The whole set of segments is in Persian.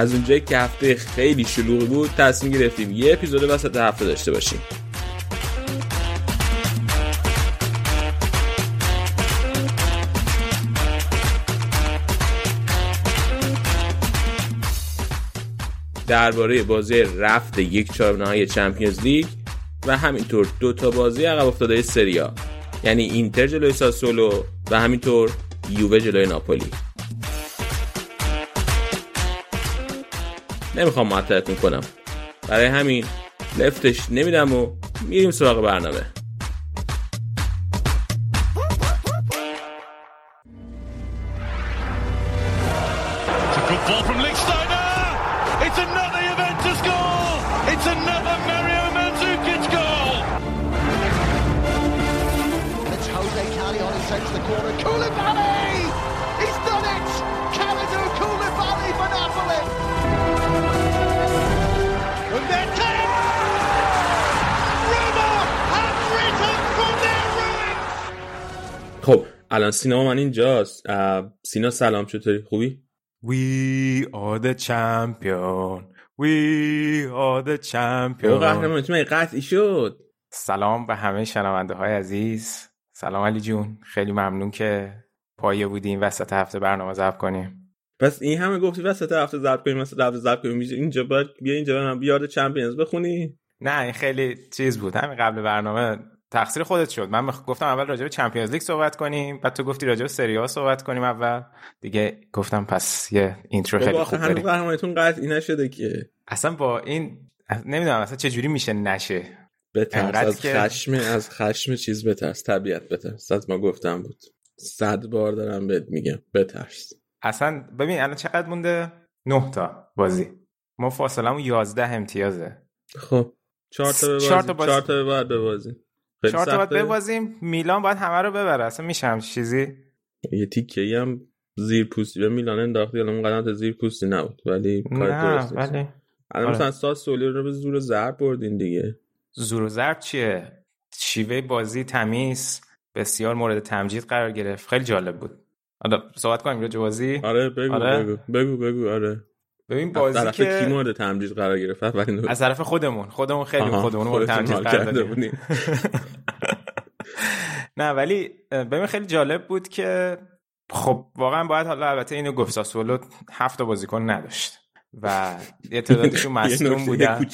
از اونجایی که هفته خیلی شلوغی بود تصمیم گرفتیم یه اپیزود وسط هفته داشته باشیم. درباره بازی رفت یک چهار نهایی چمپیونز لیگ و همینطور دو تا بازی عقب افتاده سریا یعنی اینتر جلوی ساسولو و همینطور یووه جلوی ناپولی. نمی‌خوام معطلتون کنم برای همین لفتش نمیدم و میریم سراغ برنامه. سینا من اینجاست. سینا سلام چطوری؟ خوبی؟ We are the champion. We are the champion. قهرمان تیم قطعی شد؟ سلام به همه شنونده های عزیز. سلام علی جون. خیلی ممنون که پایه بودیم وسط هفته برنامه ضبط کنیم. پس این همه گفتی وسط هفته ضبط کنیم وسط هفته ضبط کنیم. اینجا باید بیا اینجا برم بیاد چمپیونز بخونی. نه این خیلی چیز بود. همین قبل برنامه تقصیر خودت شد. من گفتم اول راجع به چمپیونز لیگ صحبت کنیم بعد تو گفتی راجع به سری آ صحبت کنیم اول. دیگه گفتم پس یه اینترو خیلی خوب داریم. قهرمانیتون قطعی نشده که. اصلا با این نمی‌دونم اصلا چه جوری میشه نشه. بترس از که- خشم از خشم چیز بترس طبیعت بترس. از ما گفتم بود. صد بار دارم بهت میگم بترس. اصلا ببین الان چقدر مونده؟ نه تا بازی. ما فاصلمون 11 امتیازه. خب چهار تا تا بازی- چهار تا ببازیم خیلی چهار تا باید. ببازیم. میلان باید همه رو ببره. اصلا میشه همچین چیزی؟ یه تیکه ای هم زیر پوستی به میلان انداختی. الان اون قدمت زیر پوستی نبود. ولی کار درست نیست ولی الان آره. مثلا ساس سولی رو به زور ضرب بردین دیگه. زور و ضرب چیه؟ شیوه بازی تمیز بسیار مورد تمجید قرار گرفت. خیلی جالب بود. حالا صحبت کنیم راجع بازی؟ آره بگو آره. بگو. بگو بگو آره. ببین از بازی طرف کی که مورد تمجید قرار گرفت؟ اولین از طرف خودمون. خودمون خیلی خودمون مورد تمجید قرار دادیم. نه ولی ببین خیلی جالب بود که خب واقعا باید حالا البته اینو گفت ساسولو هفت تا بازیکن نداشت و یه تعدادشون مصدوم بودن.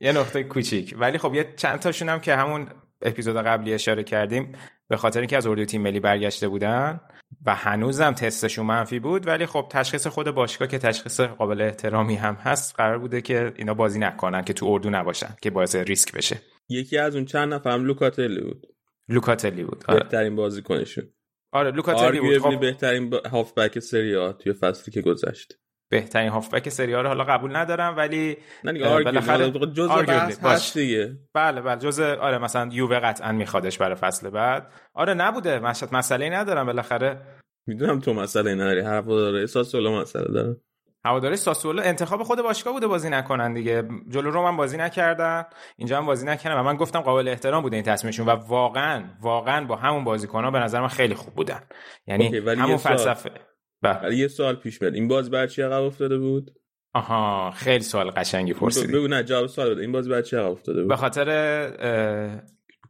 یه نقطه کوچیک. ولی خب یه چند تاشون هم که همون اپیزود قبلی اشاره کردیم به خاطر اینکه از اردو تیم ملی برگشته بودن و هنوزم تستشون منفی بود ولی خب تشخیص خود باشگاه که تشخیص قابل احترامی هم هست قرار بوده که اینا بازی نکنن که تو اردو نباشن که باعث ریسک بشه. یکی از اون چند نفرم لوکاتلی بود. لوکاتلی بود آره, بهترین بازیکنشون. آره لوکاتلی بود. خب بهترین با- هافبک سری آ توی فصلی که گذشت. بهترین هافبک سری آ رو حالا قبول ندارم ولی نه دیگه اه، آرگویبلی بالاخره- حالا جزء بحث. هست دیگه. بله بله جز آره مثلا یووه قطعا میخوادش برای فصل بعد. آره نبوده مشهد مسئله ندارم بالاخره می‌دونم تو مسئله نداری هواداره. احساس سولا مسئله داره. هواداری ساسولو انتخاب خود باشگاه بوده بازی نکنن دیگه. جلو رو من بازی نکردن. اینجا هم بازی نکردن. و من گفتم قابل احترام بوده این تصمیمشون. و واقعا واقعا با همون بازیکن‌ها به نظر من خیلی خوب بودن. یعنی همون. فلسفه. بله. ولی یه سوال پیش میاد. این بازی برای چی عقب افتاده بود؟ آها خیلی سوال قشنگی پرسیدی. بگو نه جواب سوال بده. این بازی برای چی عقب افتاده بود؟ به خاطر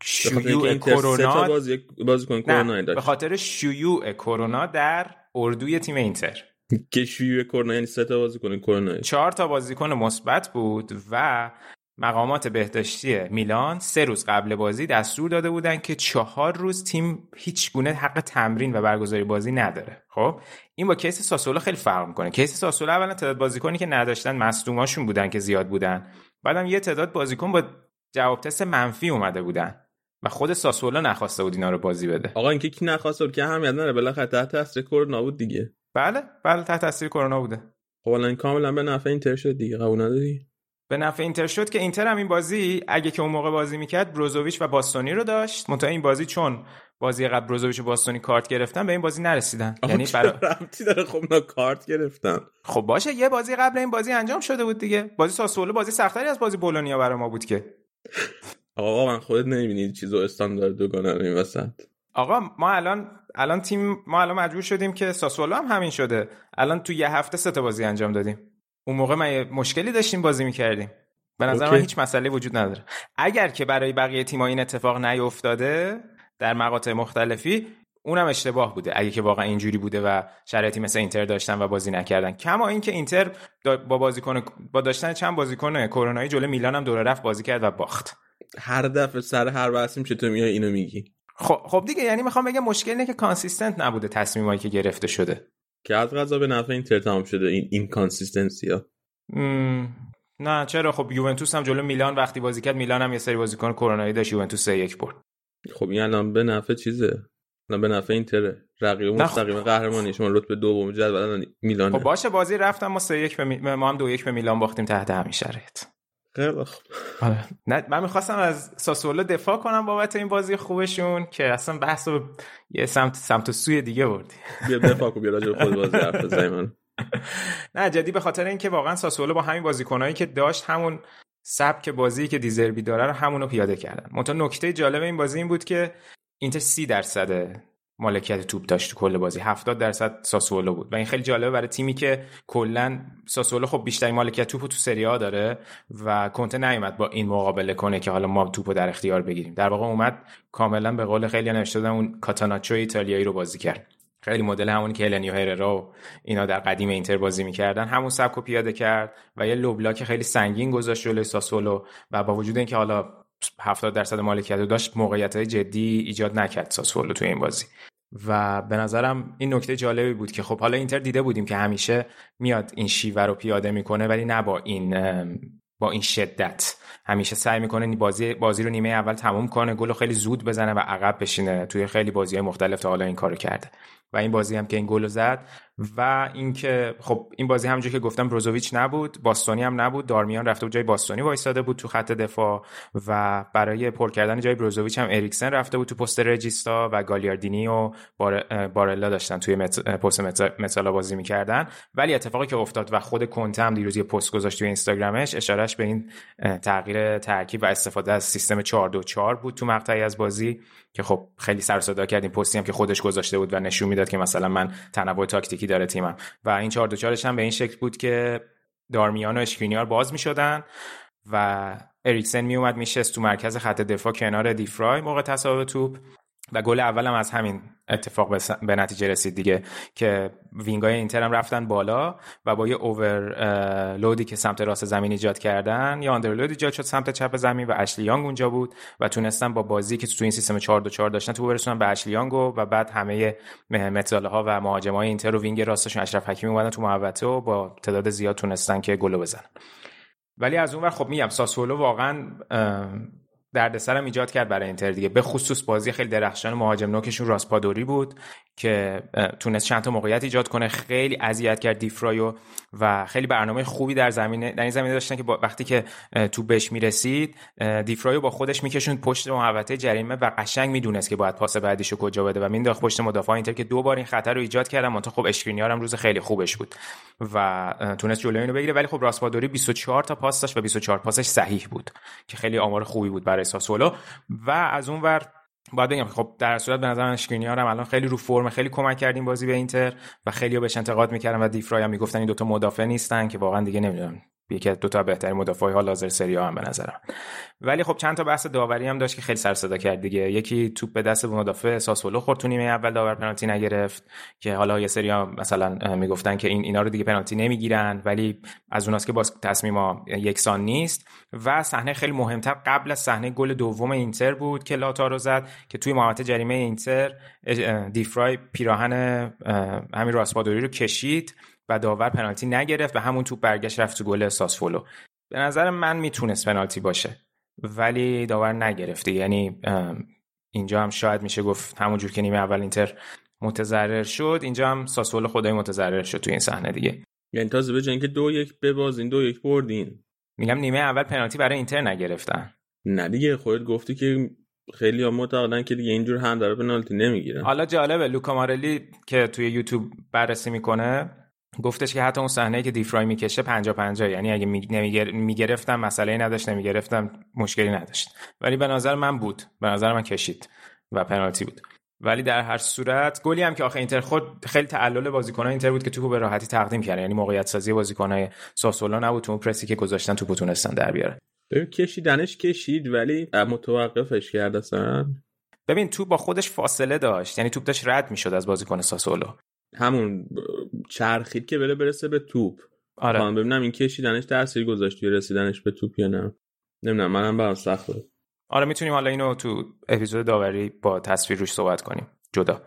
شیوع کرونا بازی بازیکن کرونا به خاطر شیوع کرونا در اردوی تیم اینتر. که شیوع کرونا یعنی سه تا بازیکن کرونا. چهار تا بازیکن مثبت بود و مقامات بهداشتی میلان سه روز قبل بازی دستور داده بودن که چهار روز تیم هیچ گونه حق تمرین و برگزاری بازی نداره. خب این با کیس ساسولو خیلی فرق می‌کنه. کیس ساسولو اولا تعداد بازیکنی که نداشتن مصدوماشون بودن که زیاد بودن. بعدم یه تعداد بازیکن با جواب تست منفی اومده بودن. و خود ساسولو نخواسته بود اینا رو بازی بده. آقا اینکه کی نخواست بود که اهمیت نداره بالاخره تحت تاثیر کرونا بود دیگه. بله بله تحت تاثیر کرونا بوده. خب الان کاملا به نفع اینتر شد دیگه. قبول نداری؟ به نفع اینتر شد که اینتر هم این بازی اگه که اون موقع بازی می‌کرد بروزوویچ و باستونی رو داشت. منتها این بازی چون بازی قبل بروزوویچ و باستونی کارت گرفتن به این بازی نرسیدن. یعنی برای داره؟ خب اونا کارت گرفتن. خب باشه یه بازی قبل این بازی انجام شده بود دیگه. بازی ساسولو بازی سختری از بازی بولونیا برای ما بود که. آقا من خودت نمی‌بینید چیزو استاندارد دوگانه این وسط. آقا ما الان الان تیم ما الان مجبور شدیم که ساسولو هم همین شده. الان تو یه هفته سه تا بازی انجام دادیم. اون موقع ما مشکلی داشتیم بازی می‌کردیم. به نظر من هیچ مسئله وجود نداره. اگر که برای بقیه تیم‌ها این اتفاق نیفتاده در مقاطع مختلفی اونم اشتباه بوده. اگه که واقعا اینجوری بوده و شرایطی مثل اینتر داشتن و بازی نکردن. کما اینکه اینتر با بازیکن با داشتن چند بازیکن کرونایی جلوی میلان هم دوره رفت بازی کرد و باخت. هر دفعه سر هر بحثیم چطور میای اینو میگی؟ خب خب دیگه یعنی می‌خوام بگم مشکل اینه که consistent نبوده تصمیمایی که گرفته شده. که از قضا به نفع اینتر تمام شده این این consistency ها. نه چرا؟ خب یوونتوس هم جلو میلان وقتی بازی کرد میلان هم یه سری بازیکن کرونایی داشت یوونتوس 3 1 برد. خب این الان به نفع چیزه؟ الان به نفع اینتره. رقیب مستقیم قهرمانی شما رتبه دوم جدول میلان خب باشه بازی رفتم ما 3 1 به می... ما هم 2 1 به میلان باختیم تحت همین شرایط. خیلی خوب. آره. نه من می‌خواستم از ساسولو دفاع کنم بابت این بازی خوبشون که اصلا بحث رو یه سمت سمت سوی دیگه بردی. بیا دفاع کن بیا راجع خود بازی حرف بزنیم. نه جدی به خاطر اینکه واقعا ساسولو با همین بازیکنایی که داشت همون سبک بازی که دزربی داره رو همونو پیاده کردن. منتها نکته جالب این بازی این بود که اینتر 30 درصد مالکیت توپ داشت تو کل بازی. 70 درصد ساسولو بود. و این خیلی جالبه برای تیمی که کلا ساسولو خب بیشترین مالکیت توپ تو سری آ داره و کنته نیومد با این مقابله کنه که حالا ما توپو در اختیار بگیریم. در واقع اومد کاملا به قول خیلی نوشته اون catenaccio ایتالیایی رو بازی کرد. خیلی مدل همونی که هلنیو هررا و اینا در قدیم اینتر بازی می‌کردن. همون سبک پیاده کرد و یه low block خیلی سنگین گذاشت جلوی ساسولو و با وجود اینکه حالا 70 درصد مالکیت رو داشت موقعیت های جدی ایجاد نکرد ساسولو توی این بازی. و به نظرم این نکته جالبی بود که خب حالا اینتر دیده بودیم که همیشه میاد این شیوه رو پیاده می‌کنه ولی نه با این با این شدت. همیشه سعی می‌کنه بازی بازی رو نیمه اول تموم کنه گل خیلی زود بزنه و عقب بشینه توی خیلی بازی های مختلف تا حالا این کارو کرده. و این بازی هم که این گل زد و اینکه خب این بازی همونجوری که گفتم بروزوویچ نبود باستونی هم نبود دارمیان رفته بود جای باستونی وایساده بود تو خط دفاع و برای پر کردن جای بروزوویچ هم اریکسن رفته بود تو پست رجیستا و گالیاردینی و بار... بارلا داشتن توی مت... پست مت... بازی می‌کردن. ولی اتفاقی که افتاد و خود کنته هم دیروز یه پست گذاشت توی اینستاگرامش اشارش به این تغییر ترکیب و استفاده از سیستم 4 2 4 بود تو مقطعی از بازی که خب خیلی سر صدا کردیم پستی هم که خودش گذاشته بود و نشون می‌داد که مثلا من تنوع تاکتیکی داره تیمم. و این 4 2 4 هم به این شکل بود که دارمیان و اسکرینیار باز می‌شدن و اریکسن میومد میشست تو مرکز خط دفاع کنار دفرای موقع تصاحب توپ. و گل اولم از همین اتفاق به نتیجه رسید دیگه که wing ای اینتر هم رفتن بالا و با یه overload ی که سمت راست زمین ایجاد کردن یا underload ایجاد شد سمت چپ زمین و اشلی یانگ اونجا بود و تونستن با بازی که تو این سیستم 4 2 4 داشتن توپ برسونن به اشلی یانگ و بعد همه mezzala ها و مهاجمای اینتر و wing راستشون اشرف حکیمی اومدن تو محوطه و با تعداد زیاد تونستن که گل بزنن. ولی از اون ور خب میگم ساسولو واقعا دردسرم ایجاد کرد برای اینتر دیگه. به خصوص بازی خیلی درخشان مهاجم نوکشون راسپادوری بود. که تونست چند تا موقعیت ایجاد کنه. خیلی اذیت کرد دفرایو و خیلی برنامه خوبی در زمینه در این زمینه داشتن که وقتی که توپ بهش می‌رسید دفرایو با خودش میکشوند. پشت محوطه جریمه و قشنگ می‌دونست که باید پاس بعدیشو کجا بده و مینداخت پشت مدافع اینتر که دو بار این خطر رو ایجاد کردن. منتها خب اسکرینیار هم روز خیلی خوبش بود و تونست جلوی اینو بگیره. ولی خب راسپادوری 24 تا پاس داشت و 24 پاسش صحیح بود که خیلی آمار خوبی بود برای ساسولو. و از اون ور باید بگم خب در صورت به نظر اشکرینیار هم الان خیلی رو فرم خیلی کمک کردیم بازی به اینتر و خیلی بهش انتقاد می‌کردن و دیفرای هم می‌گفتن این دوتا مدافع نیستن که واقعا دیگه نمی‌دونم یکی از دو تا بهترین مدافع ها لازر سری هم به نظرم. ولی خب چند تا بحث داوری هم داشت که خیلی سر صدا کرد دیگه. یکی توپ به دست مدافع ساسولو خورد تو نیمه اول داور پنالتی نگرفت که حالا یه سری ها مثلا می‌گفتن که این اینا رو دیگه پنالتی نمی‌گیرن ولی از اوناست که باز تصمیم یکسان نیست. و صحنه خیلی مهمتر قبل از صحنه گل دوم اینتر بود که لاتارو زد که توی محوطه جریمه اینتر دیفرای پیراهن همین راسپادوری رو کشید. و داور پنالتی نگرفت و همون توپ برگشت رفت تو گل ساسفولو به نظر من می‌تونست پنالتی باشه ولی داور نگرفته. یعنی اینجا هم شاید میشه گفت همونجور که نیمه اول اینتر متضرر شد اینجا هم ساسولو خدای متضرر شد تو این صحنه دیگه. یعنی تازه به اینکه دو یک ببازین دو یک بردین. میگم نیمه اول پنالتی برای اینتر نگرفتن. نه دیگه خودت گفتی که خیلی هم معتقدن که دیگه اینجور هم داره پنالتی نمی‌گیرن. حالا جالبه لوکا مارلی که توی یوتیوب بررسی می‌کنه گفتش که حتی اون صحنه که دیفرای می‌کشه 50 50 یعنی اگه می‌گرفتم مسئله نداشت نمی‌گرفتم مشکلی نداشت. ولی به نظر من بود. به نظر من کشید و پنالتی بود. ولی در هر صورت گلی هم که آخه اینتر خود خیلی تعلل بازیکنان اینتر بود که توپو به راحتی تقدیم کرد. یعنی موقعیت سازی بازیکنای ساسولا نبود تو اون پرسی که گذاشتن توپو تونستن در بیارن. ببین کشیدنش کشید ولی متوقفش کرد اصلا. ببین تو با خودش فاصله داشت. یعنی توپ داشت رد می‌شد از بازیکن ساسولو. همون چرخید که بره برسه به توپ. آره. ببینم این کشیدنش تاثیر گذاشت توی رسیدنش به توپ یا نه. نمی‌دونم منم برام سخت بود. آره می‌تونیم حالا اینو تو اپیزود داوری با تصویر روش صحبت کنیم. جدا.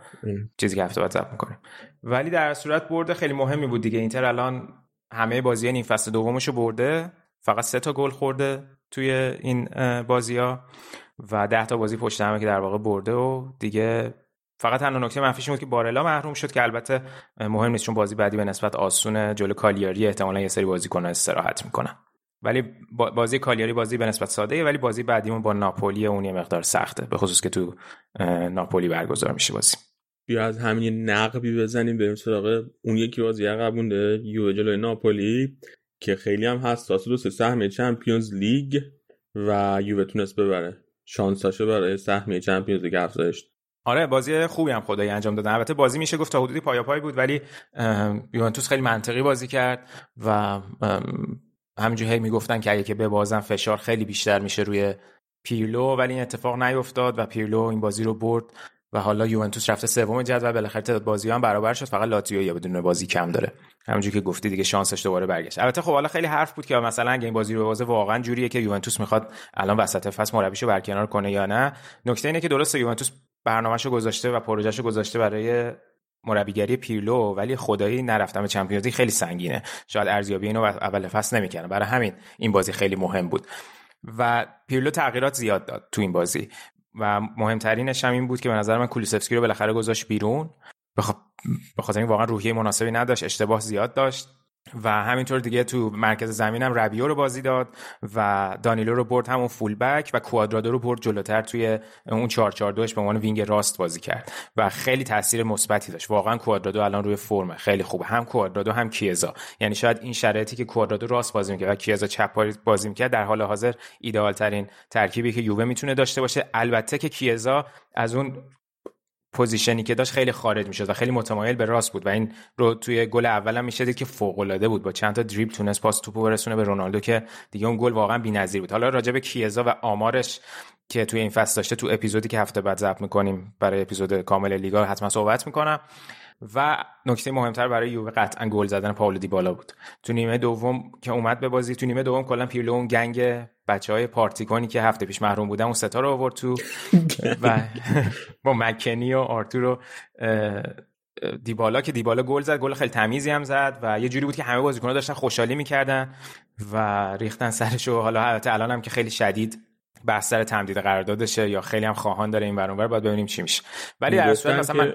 چیزی که هفته بعد ضبط می‌کنیم. ولی در صورت برده خیلی مهمی بود دیگه. اینتر الان همه بازی نیم فصل دومشو برده. فقط سه تا گل خورده توی این بازی ها و ده تا بازی پشت همه که در واقع برده و دیگه فقط تنها نکته منفیش بود که بارلا محروم شد که البته مهم نیست چون بازی بعدی به نسبت آسونه جلو کالیاری احتمالا یه سری بازیکن استراحت می‌کنن. ولی بازی کالیاری بازی به نسبت ساده ولی بازی بعدیمون با ناپولی اون یه مقدار سخته به خصوص که تو ناپولی برگزار میشه بازی. بیا از همین نقبی بزنیم بریم سراغ اون یکی بازی عقب مونده یو جلوی ناپولی که خیلی هم حساس دو سه سهمیه چمپیونز لیگ و یووه تونست ببره. شانساشو برای سهمیه چمپیونز لیگ افزایش آره بازی خوبی هم خدایی انجام دادن. البته بازی میشه گفت تا حدودی پای پای بود ولی یوونتوس خیلی منطقی بازی کرد و همینجوری هی می‌گفتن که اگه که ببازن فشار خیلی بیشتر میشه روی پیرلو ولی این اتفاق نیفتاد و پیرلو این بازی رو برد و حالا یوونتوس رفته سوم جدول. بالاخره تعداد بازی هم برابر شد. فقط لاتزیو یا بدون بازی کم داره. همونجوری که گفتی دیگه شانسش دوباره برگشت. البته خب حالا خیلی حرف بود که مثلا اگه این بازی رو بازه واقعا جوریه که یوونتوس می‌خواد الان وسط فصل مربیشو برکنار کنه یا نه. نکته اینه که درسته یوونتوس برنامهشو گذاشته و پروژهشو گذاشته برای مربیگری پیرلو ولی خدایی نرفتم به چمپیونز خیلی سنگینه. شاید ارزیابی اینو اول فصل نمی‌کنه برای همین این بازی خیلی مهم بود. و پیرلو تغییرات زیاد داد تو این بازی. و مهمترینش هم این بود که به نظر من کولیسفسکی رو بالاخره گذاشت بیرون. به خاطر این واقعا روحیه مناسبی نداشت اشتباه زیاد داشت. و همینطور دیگه تو مرکز زمینم ربیو رو بازی داد و دانیلو رو برد همون فول بک و کوادرادو رو برد جلوتر توی اون 442 به عنوان وینگ راست بازی کرد و خیلی تاثیر مثبتی داشت. واقعا کوادرادو الان روی فرمه. خیلی خوبه. هم کوادرادو هم کیزا. یعنی شاید این شرایطی که کوادرادو راست بازی می‌کرد و کیزا چپ بازی می‌کرد در حال حاضر ایدئال ترکیبی که یووه می‌تونه داشته باشه. البته که کیزا از اون پوزیشنی که داشت خیلی خارج می‌شد و خیلی متمایل به راست بود و این رو توی گل اولم می‌شد که فوق العاده بود. با چند تا دریبل تونست پاس توپو برسونه به رونالدو که دیگه اون گل واقعا بی‌نظیر بود. حالا راجع به کیزا و آمارش که توی این فصل داشته تو اپیزودی که هفته بعد ضبط می‌کنیم برای اپیزود کامل لیگا حتما صحبت می‌کنم. و نکته مهمتر برای یووه قطعا گل زدن پاولو دیبالا بود. تو نیمه دوم که اومد به بازی تو نیمه دوم کلا پیرلو اون گنگ بچه های پارتیکونی که هفته پیش محروم بودن اون ستا رو آورد تو. و با مکنی و آرتور و دیبالا که دیبالا گل زد گل خیلی تمیزی هم زد و یه جوری بود که همه بازیکن‌ها داشتن خوشحالی می‌کردن و ریختن سرش و حالا الان هم که خیلی شدید بحث سر تمدید قراردادشه یا خیلی هم خواهان داره این برانور باید ببینیم چی میشه. ولی در صورت مثلا من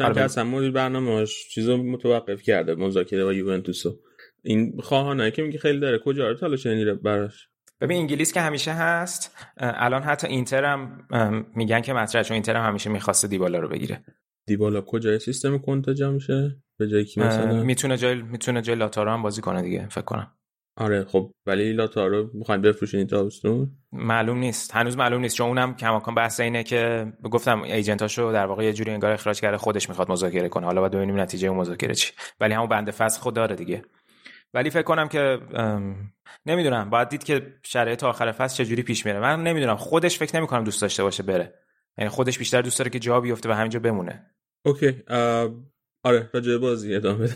آره که اصلا مدیر برنامه‌اش چیزو متوقف کرده مذاکره با یوونتوسو. این خواهانایی که میگه خیلی داره. کجا؟ رو تلاش نمیره براش. ببین انگلیس که همیشه هست الان حتی اینتر هم میگن که مطرح چون اینتر هم همیشه می‌خواسته دیبالا رو بگیره. دیبالا کجای سیستم کنتجا میشه؟ به جای کی مثلا؟ می‌تونه جای می‌تونه جای لاتارو هم بازی کنه دیگه فکر کنم. آره خب ولی لاتارو می‌خواین بفروشین تابستون معلوم نیست. هنوز معلوم نیست. چون اونم کماکان بحث اینه که گفتم ایجنتاشو در واقع یه جوری انگار اخراج کرده خودش می‌خواد مذاکره کنه. حالا باید ببینیم نتیجه اون مذاکره چی. ولی همون بنده فسخ خود داره دیگه. ولی فکر کنم که نمی‌دونم. باید دید که شرایط آخر فصل چجوری پیش میره. من نمی‌دونم. خودش فکر نمی‌کنم دوست داشته باشه بره. یعنی خودش بیشتر دوست داره که جا بیفته و همینجا بمونه. okay. آره راجع بازی ادامه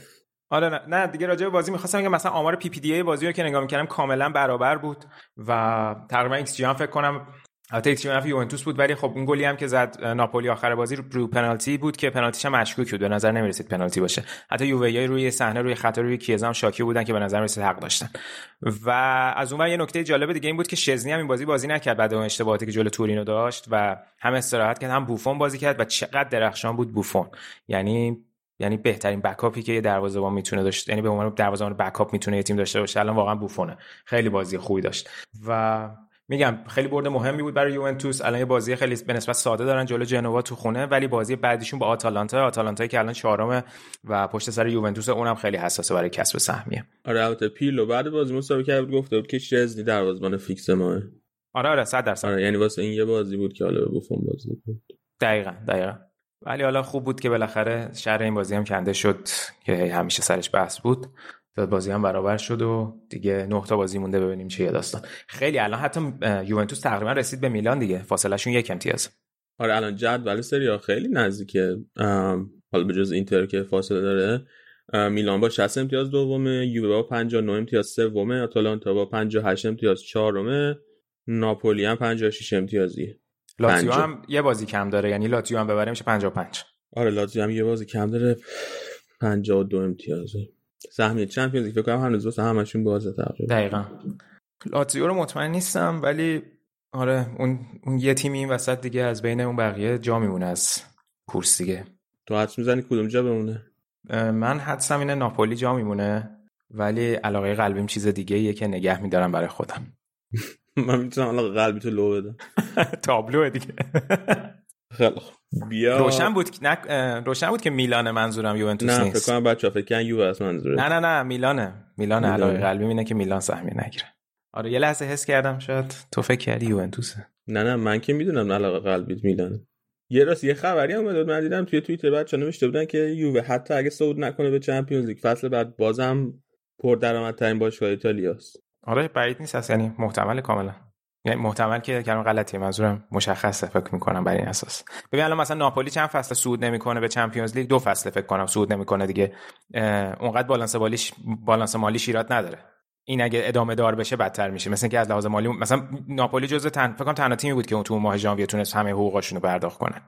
آره نه, نه دیگه راجع به بازی می‌خواستم که مثلا آمار PPDA بازی رو که نگاه می‌کردم کاملا برابر بود و تقریبا ایکس جی هم فکر کنم البته ایکس جی یوونتوس بود ولی خب اون گلی هم که زد ناپولی آخر بازی رو, رو پنالتی بود که پنالتیش هم مشکوک بود به نظر نمی‌رسید پنالتی باشه. حتی یووه روی صحنه روی خط روی کیزا هم شاکی بودن که به نظر می‌رسید حق داشتن. و از اون یه نکته جالب دیگه این بود که شزنی هم این بازی بازی نکرد بعد اون اشتباهاتی که جلو تورینو داشت و هم استراحت کرد هم بوفون بازی کرد و چقدر درخشان بود بوفون. یعنی یعنی بهترین بکاپی که یه دروازه‌بان می‌تونه داشته یعنی به عنوان دروازه‌بان بکاپ می‌تونه یه تیم داشته باشه الان واقعا بوفونه. خیلی بازی خوبی داشت. و میگم خیلی برد مهمی بود برای یوونتوس. الان یه بازی خیلی به نسبت ساده دارن جلو جنوا تو خونه ولی بازی بعدیشون با آتالانتا آتالانتا که الان چهارم و پشت سر یوونتوس اونم خیلی حساسه برای کسب سهمیه. آره البته پیلو بعد بازی مسابقه کرد گفته بود که شزنی دروازه‌بان فیکس ماه آره آره 100 درصد. آره یعنی واسه این یه بازی بود که حالا به بوفون بازی بود دقیقا دقیقا. ولی حالا خوب بود که بالاخره شر این بازی هم کنده شد که همیشه سرش بحث بود. داد بازی هم برابر شد و دیگه نه تا بازی مونده ببینیم چه داستان. خیلی الان حتی یوونتوس تقریبا رسید به میلان دیگه. فاصله شون یک امتیاز. آره الان جدول سری خیلی نزدیکه. حالا به جز اینتر که فاصله داره میلان با 60 امتیاز دومه یووه با 59 امتیاز سومه آتالانتا با 58 امتیاز چهارمه ناپولی هم 56 امتیازیه. لاتزیو هم یه بازی کم داره یعنی لاتزیو هم ببره میشه 55 آره لاتزیو هم یه بازی کم داره. 52 امتیازه سهمیه چمپیونز لیگ فکر کنم هنوز واسه همشون بازه تقریبا. دقیقاً. لاتزیو رو مطمئن نیستم ولی آره اون اون یه تیمی این وسط دیگه از بین اون بقیه جا میمونه از کورس دیگه. تو حدس می‌زنی کدوم جا بمونه؟ من حدسم اینه ناپولی جا میمونه ولی علاقه قلبیم چیز دیگه یه که نگه میدارم برای خودم. من می‌تونم علاقه قلبی تو لو بدم. تابلو دیگه. خیلی بیا. روشن بود نه روشن بود که میلان منظورم یوونتوس نه نیست. فکر کنم بچه‌ها فکر کنن یووه است منظوره نه نه نه میلانه. میلان میلانه. علاقه قلبی اینه که میلان سهمیه نگیره. آره یه لحظه حس کردم شاید تو فکر کردی یوونتوسه. نه نه من که می‌دونم علاقه قلبیت میلانه. یه راست یه خبری هم اومد من دیدم توی توییتر بچا نوشته بودن که یووه حتی اگه صعود نکنه به چمپیونز لیگ فصل بعد بازم پردرآمدترین باشگاه ایتالیاست. آره بعید نیست اصلا یعنی محتمل کاملا. یعنی محتمل که کلمه غلطیه. منظورم مشخصه فکر می‌کنم بر این اساس. ببین الان مثلا ناپولی چند فصل صعود نمی‌کنه؟ به چمپیونز لیگ دو فصل فکر کنم صعود نمی‌کنه دیگه. اونقدر بالانس مالیش بالانس مالی ایراد نداره. این اگه ادامه دار بشه بدتر میشه. مثلا که از لحاظ مالی مثلا ناپولی جزء تن فکر کنم تنها تیمی بود که اون تو ماه ژانویه تونست همه حقوقاشون رو پرداخت کنه